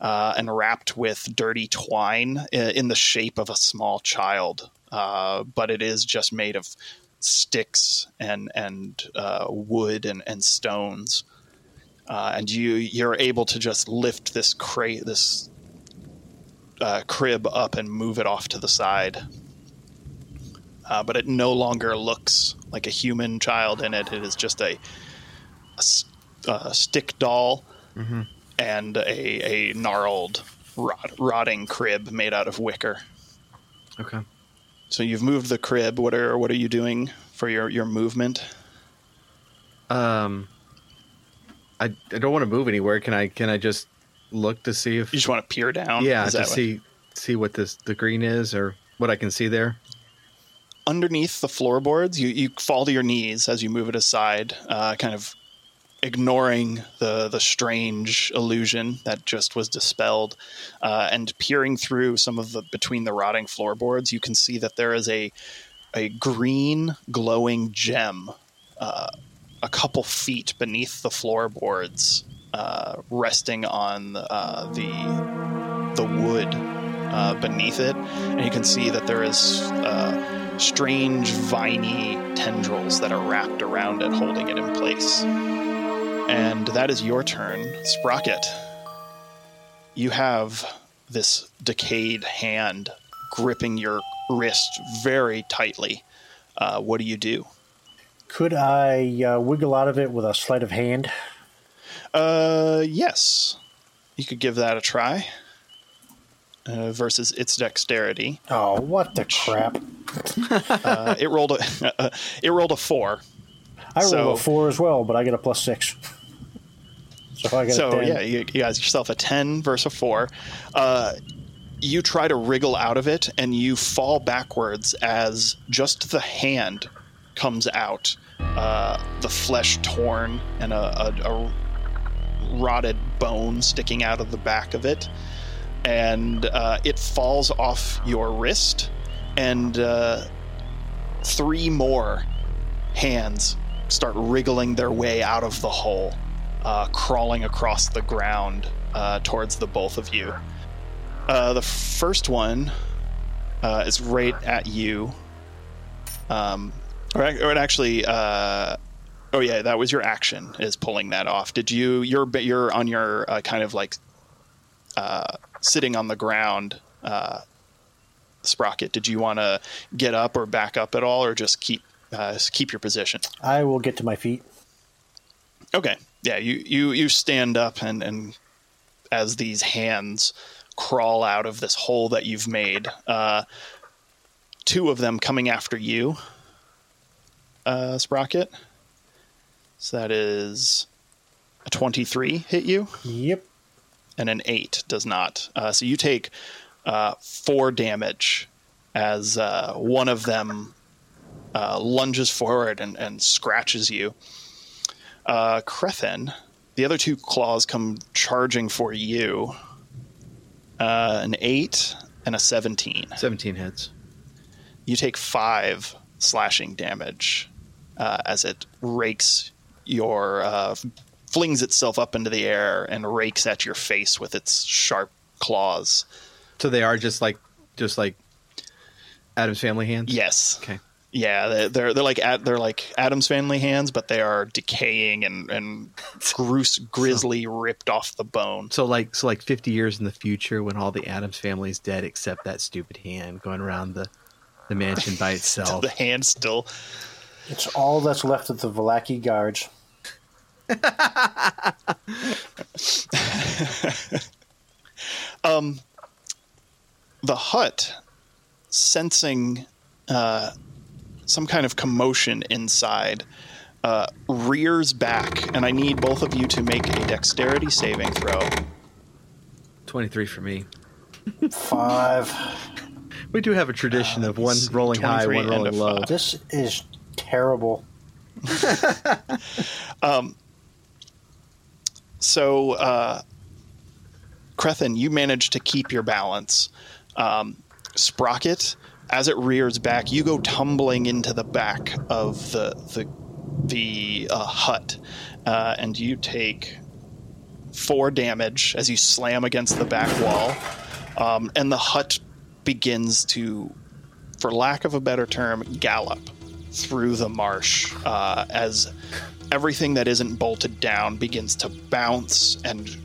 uh, and wrapped with dirty twine in the shape of a small child. Uh, but it is just made of sticks and and uh, wood and, and stones. Uh, and you you're able to just lift this crate this uh, crib up and move it off to the side. Uh, but it no longer looks like a human child in it. It is just a stick doll and a, a gnarled, rot, rotting crib made out of wicker. Okay. So you've moved the crib. What are what are you doing for your, your movement? Um, I, I don't want to move anywhere. Can I can I just look to see if You just want to peer down. yeah to see see what this the green is or what I can see there? underneath the floorboards, you, you fall to your knees as you move it aside, uh, kind of ignoring the the strange illusion that just was dispelled, uh, and peering through some of the between the rotting floorboards, you can see that there is a a green glowing gem, uh, a couple feet beneath the floorboards, uh, resting on uh, the the wood uh, beneath it, and you can see that there is uh, strange viney tendrils that are wrapped around it, holding it in place. And that is your turn, Sprocket. You have this decayed hand gripping your wrist very tightly. Uh, what do you do? Could I uh, wiggle out of it with a sleight of hand? Uh, yes, you could give that a try. Uh, versus its dexterity. Oh, what the crap! Uh, it rolled a [laughs] it rolled a four. I rolled a four as well, but I get a plus six. So I get a So yeah, you, you guys yourself a ten versus a four. Uh, you try to wriggle out of it, and you fall backwards as just the hand comes out, uh, the flesh torn and a, a, a rotted bone sticking out of the back of it, and uh, it falls off your wrist, and uh, three more hands start wriggling their way out of the hole, uh, crawling across the ground uh, towards the both of you. Uh, the first one uh, is right at you. Um, or, or it actually, uh, oh yeah, that was your action is pulling that off. Did you? You're you're on your uh, kind of like uh, sitting on the ground. Uh, Sprocket, did you want to get up or back up at all, or just keep uh, keep your position? I will get to my feet. Okay. Yeah, you you you stand up and and as these hands crawl out of this hole that you've made, uh, two of them coming after you, uh, Sprocket. So that is a twenty-three hit you, Yep. and an eight does not. Uh, so you take uh, four damage as uh, one of them uh, lunges forward and, and scratches you. Uh, Crethin, the other two claws come charging for you. Uh, an eight and a seventeen. Seventeen hits. You take five slashing damage uh, as it rakes your, uh, flings itself up into the air and rakes at your face with its sharp claws. So they are just like just like Addams Family hands. Yes. Okay. Yeah, they're they're, they're like Ad- they're like Addams Family hands, but they are decaying and and [laughs] gross, grisly, ripped off the bone. So like so like fifty years in the future when all the Addams Family is dead except that stupid hand going around the the mansion by [laughs] itself. The hand still. It's all that's left of the Vallaki guards. [laughs] The hut, sensing uh, some kind of commotion inside, uh, rears back, and I need both of you to make a dexterity saving throw. Twenty three for me. Five. We do have a tradition of one Uh, rolling high, one rolling low. five. This is terrible. [laughs] um, So, uh, Crethin, you manage to keep your balance. Um, Sprocket, as it rears back, you go tumbling into the back of the the the uh, hut, uh, and you take four damage as you slam against the back wall, um, and the hut begins to, for lack of a better term, gallop through the marsh uh, as everything that isn't bolted down begins to bounce and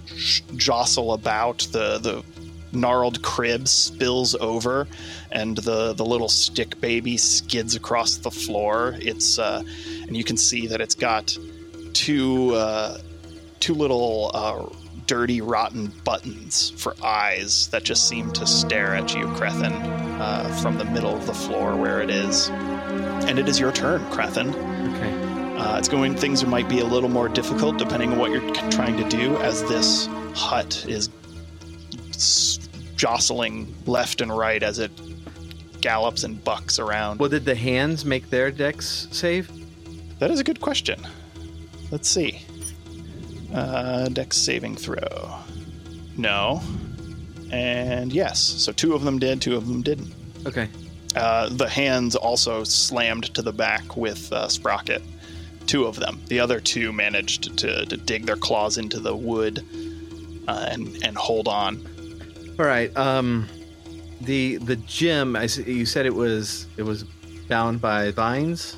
jostle about. The the gnarled crib spills over, and the the little stick baby skids across the floor. It's uh, and you can see that it's got two uh, two little uh, dirty, rotten buttons for eyes that just seem to stare at you, Crethin, uh, from the middle of the floor where it is. And it is your turn, Crethin. Okay. Uh, it's going. Things might be a little more difficult depending on what you're trying to do, as this hut is jostling left and right as it gallops and bucks around. Well, did the hands make their dex save? That is a good question. Let's see. Uh, dex saving throw. No. And yes. So two of them did, two of them didn't. Okay. Uh, the hands also slammed to the back with uh, Sprocket. Two of them. The other two managed to, to dig their claws into the wood uh, and and hold on. All right. Um, the the gym. I you said it was it was bound by vines.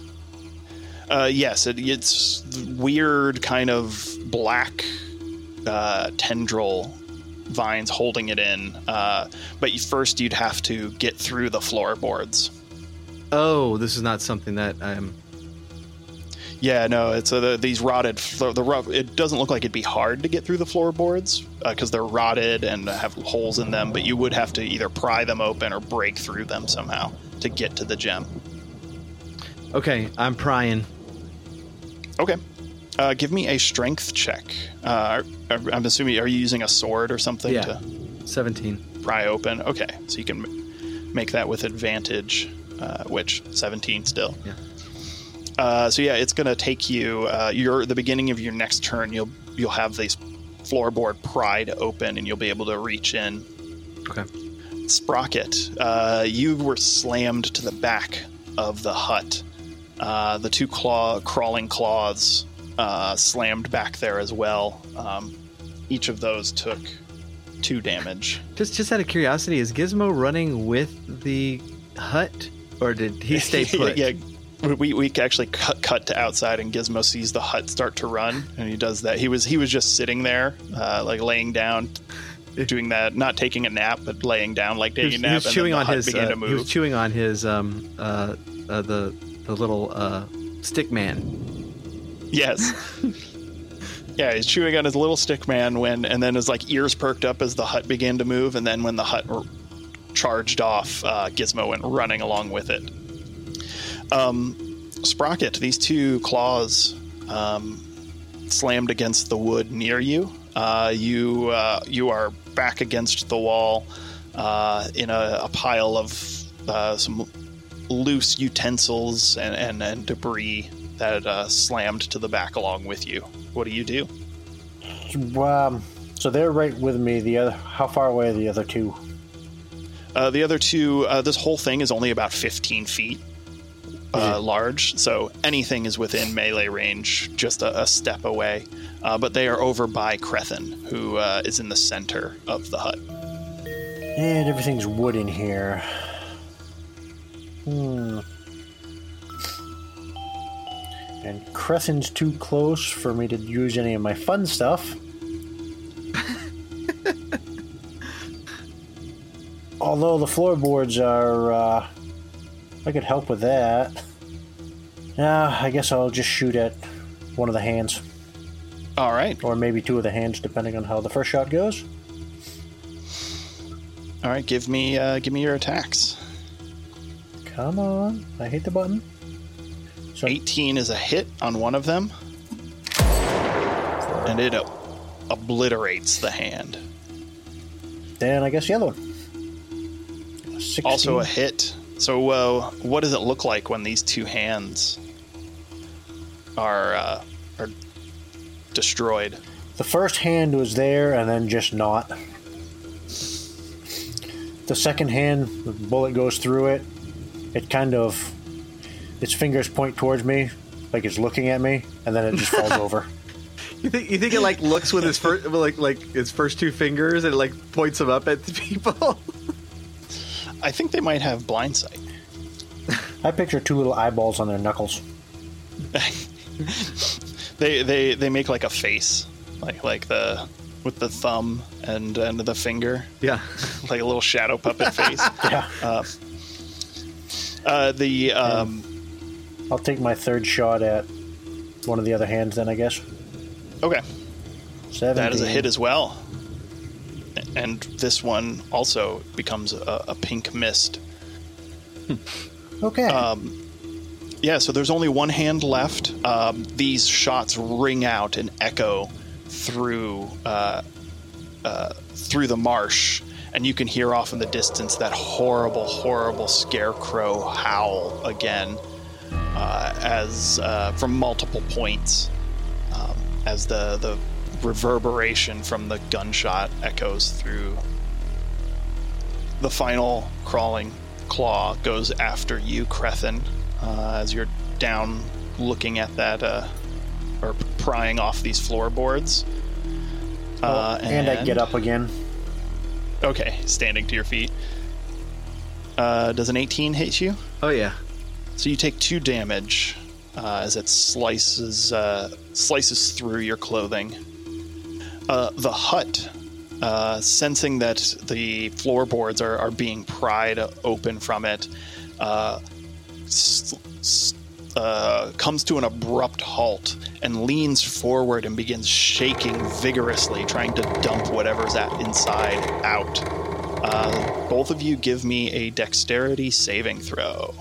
Uh, yes, it, it's weird, kind of black uh, tendril vines holding it in. Uh, but first, you'd have to get through the floorboards. Oh, this is not something that I'm. Yeah, no, it's uh, the, these rotted. Flo- the rough. It doesn't look like it'd be hard to get through the floorboards because they're rotted and have holes in them. But you would have to either pry them open or break through them somehow to get to the gem. Okay, I'm prying. Okay. Uh, give me a strength check. Uh, I'm assuming, are you using a sword or something Yeah. to Seventeen. pry open? Okay, so you can make that with advantage, uh, which 17 still. Yeah. Uh, so yeah, it's going to take you. Uh, your the beginning of your next turn. You'll you'll have these floorboard pried open, and you'll be able to reach in. Okay. Sprocket, uh, you were slammed to the back of the hut. Uh, the two claw crawling claws uh, slammed back there as well. Um, each of those took two damage. Just just out of curiosity, is Gizmo running with the hut, or did he [laughs] stay put? yeah, we, we actually cut, cut to outside, and Gizmo sees the hut start to run, and he does that. He was he was just sitting there, uh, like laying down, doing that, not taking a nap, but laying down, like He was, taking a nap. He was and chewing the on hut his. began uh, he was chewing on his um uh, uh the the little uh stick man. Yes. [laughs] yeah, he's chewing on his little stick man when, and then his like ears perked up as the hut began to move, and then when the hut r- charged off, uh, Gizmo went running along with it. Um, Sprocket, these two claws um, slammed against the wood near you. Uh, you uh, you are back against the wall uh, in a, a pile of uh, some loose utensils and, and, and debris that uh, slammed to the back along with you. What do you do? Um, so they're right with me. The other, how far away are the other two? Uh, the other two, uh, this whole thing is only about 15 feet uh, large, so anything is within melee range, just a, a step away. Uh, but they are over by Crethin, who uh, is in the center of the hut. And everything's wood in here. Hmm. And Crethin's too close for me to use any of my fun stuff. [laughs] Although the floorboards are, uh, I could help with that. Yeah, I guess I'll just shoot at one of the hands, All right, or maybe two of the hands, depending on how the first shot goes. all right. Give me, uh, give me your attacks. Come on, I hit the button. So 18 is a hit on one of them, and it uh, obliterates the hand. Then I guess the other one. 16. Also a hit. So, uh, what does it look like when these two hands are uh, are destroyed? the first hand was there and then just not. The second hand, the bullet goes through it. It kind of, its fingers point towards me, like it's looking at me, and then it just falls [laughs] over. You think you think it like looks with his first like like its first two fingers and it like points them up at the [laughs] people? I think they might have blind sight. I picture two little eyeballs on their knuckles. [laughs] They they they make like a face, like like the with the thumb and and the finger, yeah. [laughs] like a little shadow puppet [laughs] face. Yeah. Uh, the um, I'll take my third shot at one of the other hands then, I guess. okay, Seven. that is a hit as well. And this one also becomes a, a pink mist. Okay. Um, Yeah, so there's only one hand left. Um, these shots ring out and echo through uh, uh, through the marsh, and you can hear off in the distance that horrible, horrible scarecrow howl again, uh, as uh, from multiple points, um, as the the reverberation from the gunshot echoes through. The final crawling claw goes after you, Crethin, uh, as you're down looking at that, uh, or prying off these floorboards. Uh, and I get up again. Okay, standing to your feet. Uh, does an 18 hit you? Oh yeah. So you take two damage uh, as it slices uh, slices through your clothing. Uh, the hut, uh, sensing that the floorboards are, are being pried open from it, uh, s- s- uh, comes to an abrupt halt and leans forward and begins shaking vigorously, trying to dump whatever's at inside out. Uh, both of you give me a dexterity saving throw.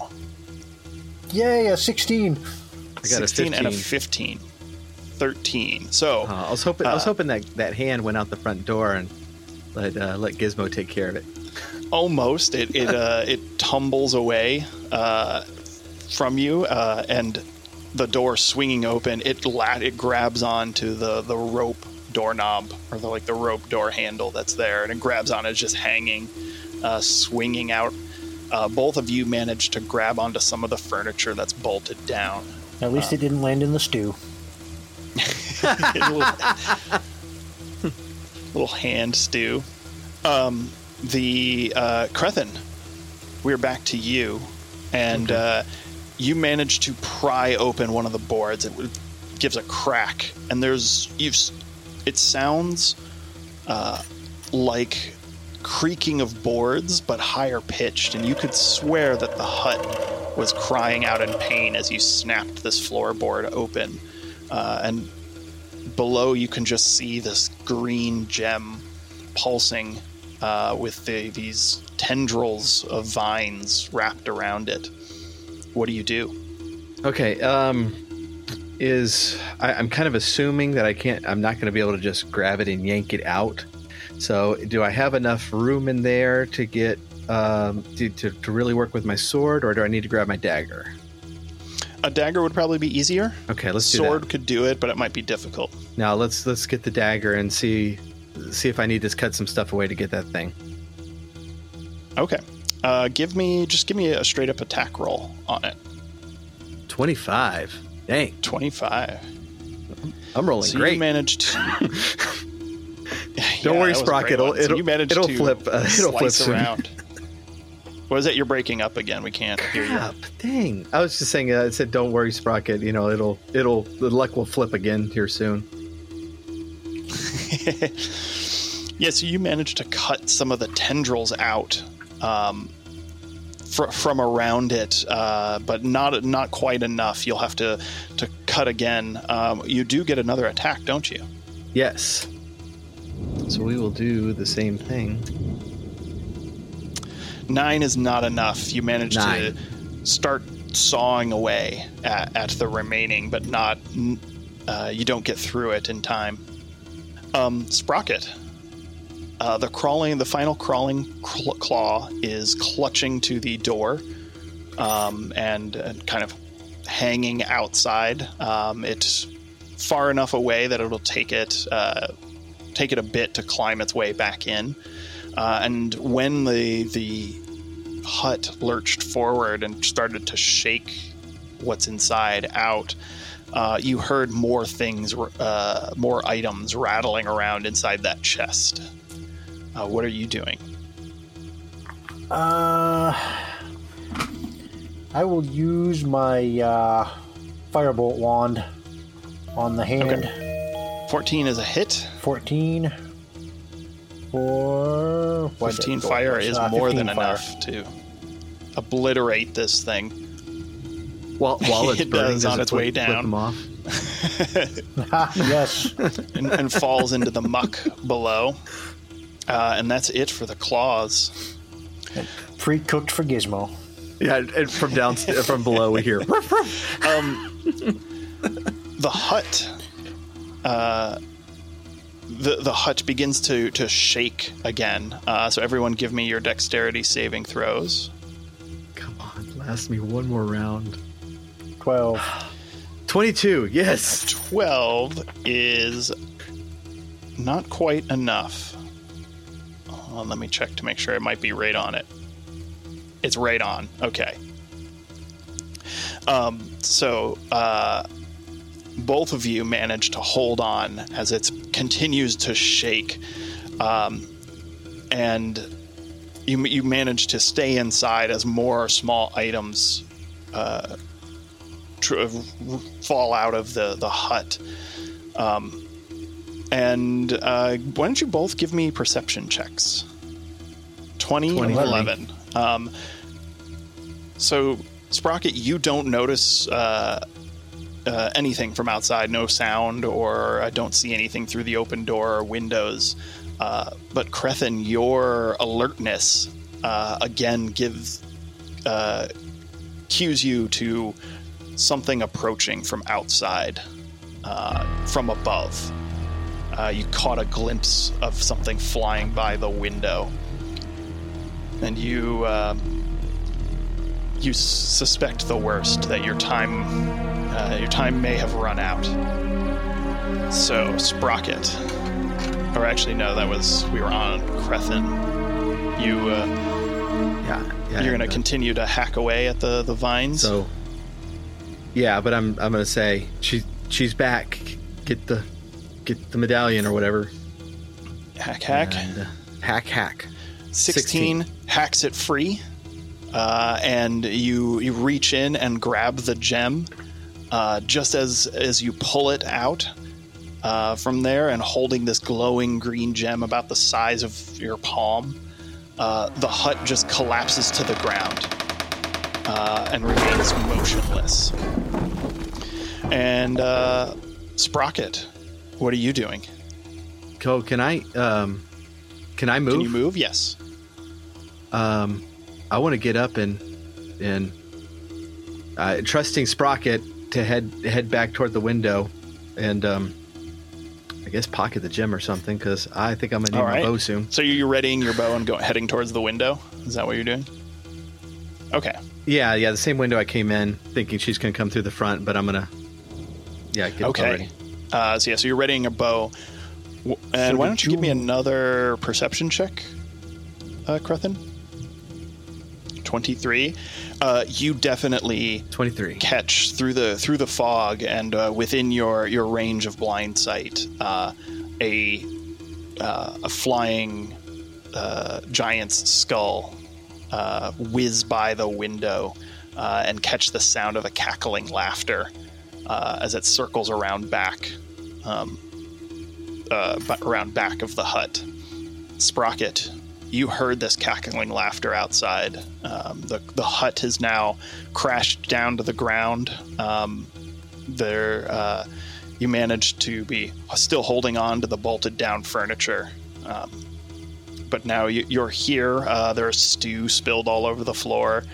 Yay, a 16. I got a 16 and a 15. 15. 13. So, Uh, I was hoping I was Uh, hoping that that hand went out the front door and let uh, let Gizmo take care of it. almost it it [laughs] uh, it tumbles away uh, from you, uh, and the door swinging open, it la- it grabs onto the the rope doorknob or the like the rope door handle that's there, and it grabs on it's just hanging, uh, swinging out. Uh, both of you manage to grab onto some of the furniture that's bolted down. At least it didn't land in the stew. Little, [laughs] little hand stew. Um, the uh, Crethin, we're back to you, and uh, you manage to pry open one of the boards. It gives a crack, and there's you've. It sounds uh, like creaking of boards, but higher pitched, and you could swear that the hut was crying out in pain as you snapped this floorboard open. Uh, and below you can just see this green gem pulsing uh, with the, these tendrils of vines wrapped around it. What do you do? Okay. Um, is I, I'm kind of assuming that I can't. I'm not going to be able to just grab it and yank it out. So, do I have enough room in there to get um, to, to to really work with my sword, or do I need to grab my dagger? A dagger would probably be easier. Okay, let's do Sword that. could do it, but it might be difficult. Now let's let's get the dagger and see see if I need to cut some stuff away to get that thing. Okay. Uh, give me just give me a straight up attack roll on it. Twenty five. Dang, Twenty five. I'm rolling So great. you managed to. [laughs] [laughs] Don't worry, that was a Sprock, great it'll- So it'll- you managed it'll to flip, uh, it'll flip soon. around. What is it? You're breaking up again. We can't hear you. Crap, dang. I was just saying. Uh, I said, "Don't worry, Sprocket. You know, it'll it'll the luck will flip again here soon." [laughs] Yeah, so you managed to cut some of the tendrils out um, fr- from around it, uh, but not not quite enough. You'll have to to cut again. Um, you do get another attack, don't you? Yes. So we will do the same thing. Nine is not enough. You manage Nine. to start sawing away at, at the remaining, but not. Uh, you don't get through it in time. Um, Sprocket. Uh, the crawling, the final crawling cl- claw is clutching to the door, um, and, and kind of hanging outside. Um, it's far enough away that it'll take it uh, take it a bit to climb its way back in. Uh, and when the the hut lurched forward and started to shake what's inside out, uh, you heard more things, uh, more items rattling around inside that chest. Uh, what are you doing? Uh, I will use my uh, firebolt wand on the hand. Okay. 14 is a hit. 14 for what is it? 15 fire is Uh, more 15 than fire. enough to obliterate this thing. While, while it's [laughs] It burning, does does on it its flip- way down. them off? [laughs] [laughs] Yes. and, and falls into the muck below. Uh, and that's it for the claws. Pre-cooked for Gizmo. Yeah, and from down from below we hear. "Ruff, ruff." The hut, uh, the the hut begins to to shake again. Uh, so everyone, give me your dexterity saving throws. Come on, last me one more round. 12. [sighs] Twenty-two. Yes. Twelve is not quite enough. Uh, let me check to make sure it might be right on it. It's right on. Okay. Um, so uh, both of you manage to hold on as it continues to shake, um, and you you manage to stay inside as more small items uh, tr- fall out of the the hut. Um, and uh, why don't you both give me perception checks? 20 and 20. 11. Um, so, Sprocket, you don't notice uh, uh, anything from outside, no sound, or I don't see anything through the open door or windows. Uh, but Crethin, your alertness uh, again gives uh, cues you to something approaching from outside, uh, from above. You caught a glimpse of something flying by the window, and you you suspect the worst that your time uh, your time may have run out. So Sprocket, or actually no, that was we were on Crethin. You uh, Yeah. yeah you're gonna uh, continue to hack away at the the vines. So. Yeah, but I'm I'm gonna say she she's back. Get the get the medallion or whatever. hack hack. And, uh, hack hack. 16, hacks it free uh, and you you reach in and grab the gem uh, just as as you pull it out uh, from there and holding this glowing green gem about the size of your palm uh, the hut just collapses to the ground uh, and remains motionless. And uh, sprocket what are you doing? Co, can I um can I move? can you move? yes. Um, I want to get up and and uh, trusting Sprocket to head head back toward the window, and um, I guess pocket the gem or something because I think I'm gonna need All my bow soon. So you're readying your bow and go, heading towards the window? Is that what you're doing? Okay. Yeah, yeah, the same window I came in, thinking she's gonna come through the front, but I'm gonna yeah get Okay. ready. Uh, so yeah, so you're readying a bow. W- And So why don't you give me another perception check, uh, Crethin? 23. Uh, you definitely Twenty three. catch through the through the fog and uh, within your your range of blind sight uh, a uh, a flying uh, giant's skull uh, whiz by the window uh, and catch the sound of a cackling laughter uh, as it circles around back um, uh, around back of the hut. Sprocket, you heard this cackling laughter outside. Um, the the hut has now crashed down to the ground. Um, there, uh, you managed to be still holding on to the bolted down furniture, um, but now you, you're here. Uh, there's stew spilled all over the floor.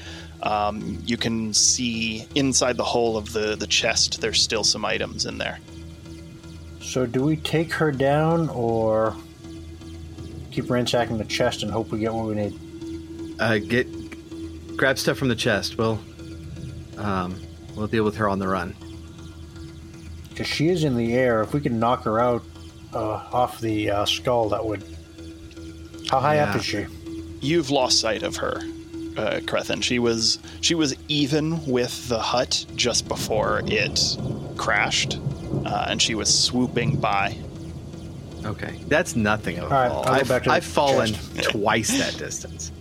Um, you can see inside the hole of the the chest. There's still some items in there. So do we take her down or keep ransacking the chest and hope we get what we need? Uh, get grab stuff from the chest. We'll um, we'll deal with her on the run. Because she is in the air. If we can knock her out uh, off the uh, skull, that would. How high up is she? you've lost sight of her, uh, Crethin. She was she was even with the hut just before it crashed, uh, and she was swooping by. Okay, that's nothing of a All right, fall. I'll I've, back to I've fallen chest. [laughs] twice that distance.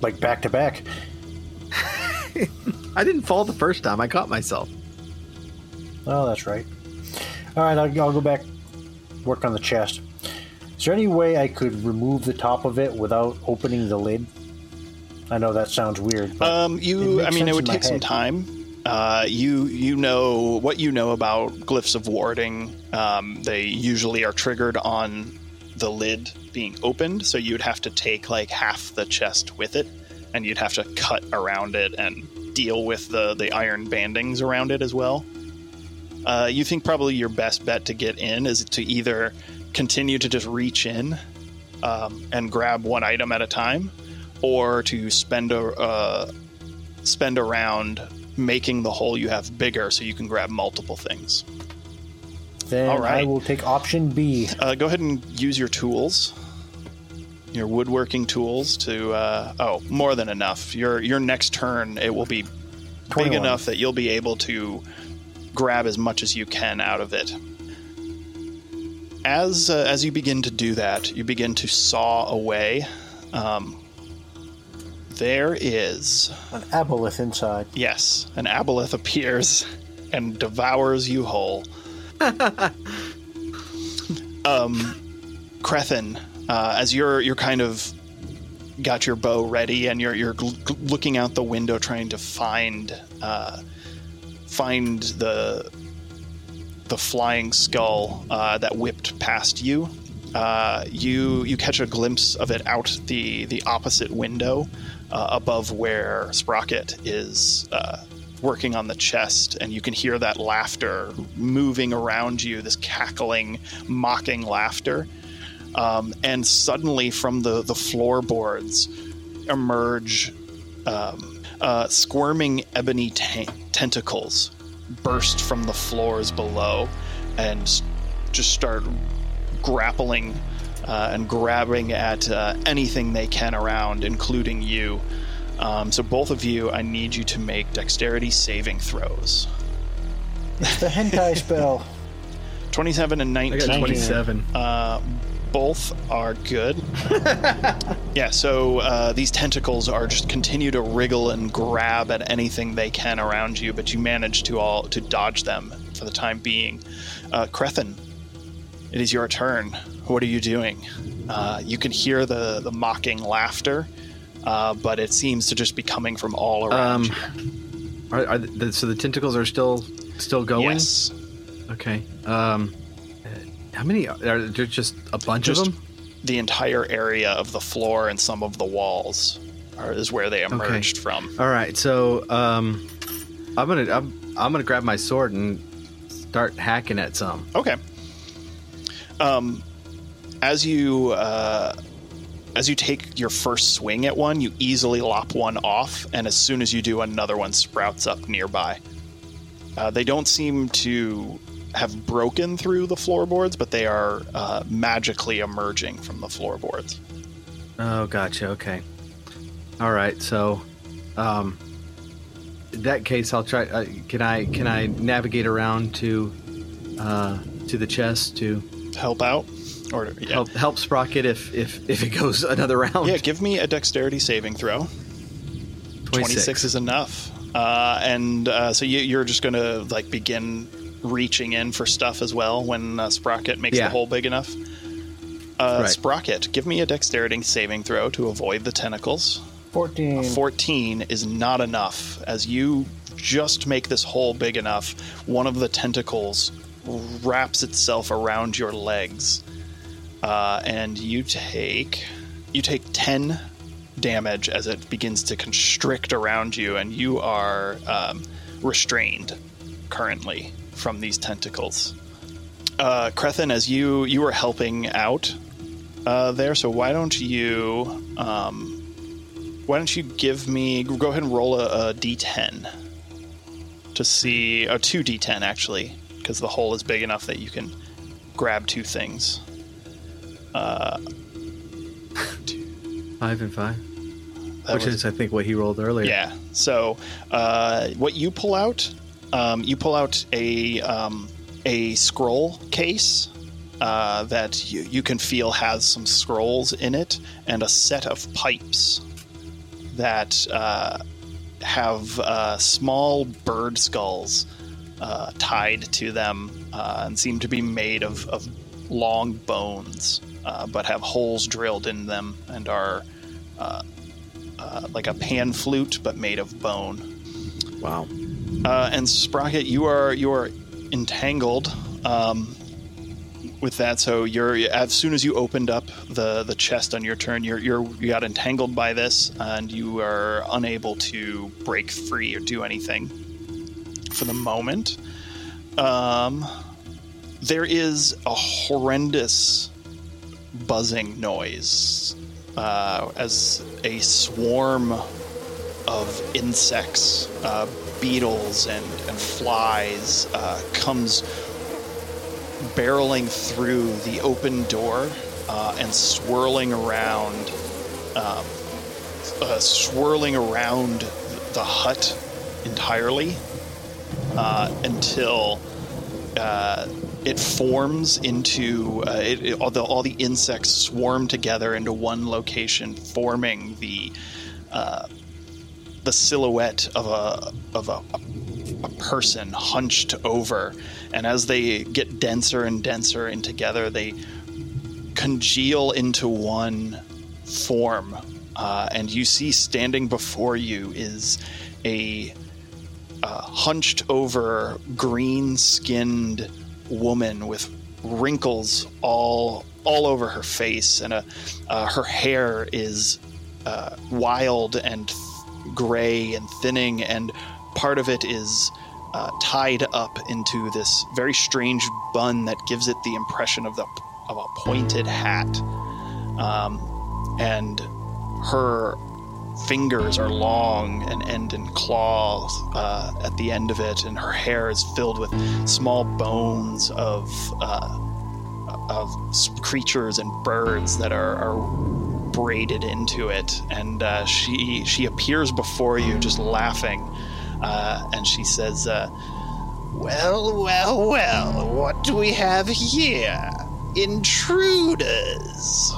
Like back to back. [laughs] I didn't fall the first time. I caught myself. Oh, that's right. All right, I'll, I'll go back, work on the chest. Is there any way I could remove the top of it without opening the lid? I know that sounds weird, but Um, you, I mean, it would take some time. Uh, you, you know what you know about glyphs of warding. Um, they usually are triggered on the lid being opened, so you'd have to take like half the chest with it, and you'd have to cut around it and deal with the the iron bandings around it as well. Uh, you think probably your best bet to get in is to either continue to just reach in um, and grab one item at a time, or to spend a uh, spend around making the hole you have bigger so you can grab multiple things. then all right. I will take option B. Uh, go ahead and use your tools, your woodworking tools to. Uh, oh, more than enough. Your your next turn it will be big enough that you'll be able to grab as much as you can out of it. As uh, as you begin to do that, you begin to saw away. Um, there is An aboleth inside. Yes, an aboleth appears and devours you whole. [laughs] um, Crethin, uh, as you're you're kind of got your bow ready and you're you're gl- looking out the window trying to find uh, find the the flying skull uh, that whipped past you. Uh, you you catch a glimpse of it out the the opposite window uh, above where Sprocket is uh, working on the chest, and you can hear that laughter moving around you. This cackling, mocking laughter, um, and suddenly from the the floorboards emerge um, uh, squirming ebony ta- tentacles burst from the floors below and just start grappling uh, and grabbing at uh, anything they can around, including you. Um, so, both of you, I need you to make dexterity saving throws. It's the hentai [laughs] spell. 27 and I 19. got 27. Uh, both are good. [laughs] yeah, so uh, these tentacles are just continue to wriggle and grab at anything they can around you, but you manage to all to dodge them for the time being. Uh, Crethin, it is your turn. What are you doing? Uh, you can hear the the mocking laughter, uh, but it seems to just be coming from all around Um. Are, are the, so the tentacles are still still going? Yes. Okay. Um, uh, how many are there? Just a bunch Just- of them? The entire area of the floor and some of the walls are, is where they emerged from. All right. So um, I'm gonna I'm, I'm gonna grab my sword and start hacking at some. Okay. Um, as you uh, as you take your first swing at one, you easily lop one off, and as soon as you do, another one sprouts up nearby. Uh, they don't seem to have broken through the floorboards, but they are uh, magically emerging from the floorboards. Oh, gotcha. Okay. All right. So, um, in that case, I'll try. Uh, can I can I navigate around to uh, to the chest to Help out, or yeah, help help Sprocket if if if it goes [laughs] another round? yeah. Give me a dexterity saving throw. 26 is enough. Uh, and uh, so you, you're just going to like begin reaching in for stuff as well when uh, Sprocket makes Yeah. the hole big enough. Uh, Right. Sprocket, give me a dexterity saving throw to avoid the tentacles. 14. 14 is not enough. As you just make this hole big enough, one of the tentacles wraps itself around your legs, uh, and you take you take 10 damage as it begins to constrict around you, and you are um, restrained currently from these tentacles. Uh, Crethin, as you you were helping out uh, there, so why don't you um, why don't you give me go ahead and roll a, a d10 to see a 2d10 actually because the hole is big enough that you can grab two things. Uh, five and five, that which was- is I think what he rolled earlier. yeah. So uh, what you pull out um, you pull out a um, a scroll case uh, that you, you can feel has some scrolls in it, and a set of pipes that uh, have uh, small bird skulls uh, tied to them uh, and seem to be made of, of long bones, uh, but have holes drilled in them and are uh, uh, like a pan flute, but made of bone. Wow. Uh, and Sprocket, you are you are entangled um, with that. So you're as soon as you opened up the the chest on your turn, you're you're you got entangled by this, and you are unable to break free or do anything for the moment. Um, there is a horrendous buzzing noise uh, as a swarm of insects, uh, beetles, and, and flies uh, comes barreling through the open door uh, and swirling around, um, uh, swirling around the hut entirely uh, until uh, it forms into uh, it, it- all, the, all the insects swarm together into one location, forming the uh, the silhouette of a of a, a person hunched over. And as they get denser and denser and together, they congeal into one form. Uh, and you see standing before you is a uh, hunched over, green skinned woman with wrinkles all all over her face, and a, uh, her hair is uh, wild and th- gray and thinning, and part of it is uh, tied up into this very strange bun that gives it the impression of the of a pointed hat, um, and her fingers are long and end in claws uh, at the end of it, and her hair is filled with small bones of uh, of creatures and birds that are, are braided into it. And uh, she she appears before you, just laughing, uh, and she says, uh, "Well, well, well, what do we have here? Intruders."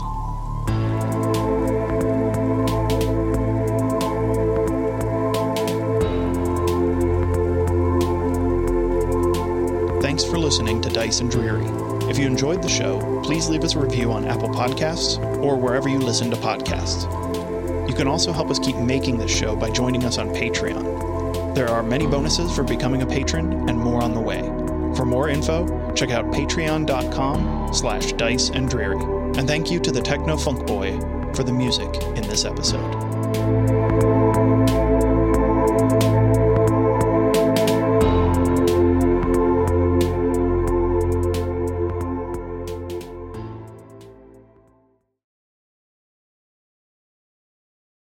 Thanks for listening to Dice and Dreary. If you enjoyed the show, please leave us a review on Apple Podcasts or wherever you listen to podcasts. You can also help us keep making this show by joining us on Patreon. There are many bonuses for becoming a patron and more on the way. For more info, check out patreon.com slash dice and dreary. And thank you to the Techno Funk Boy for the music in this episode.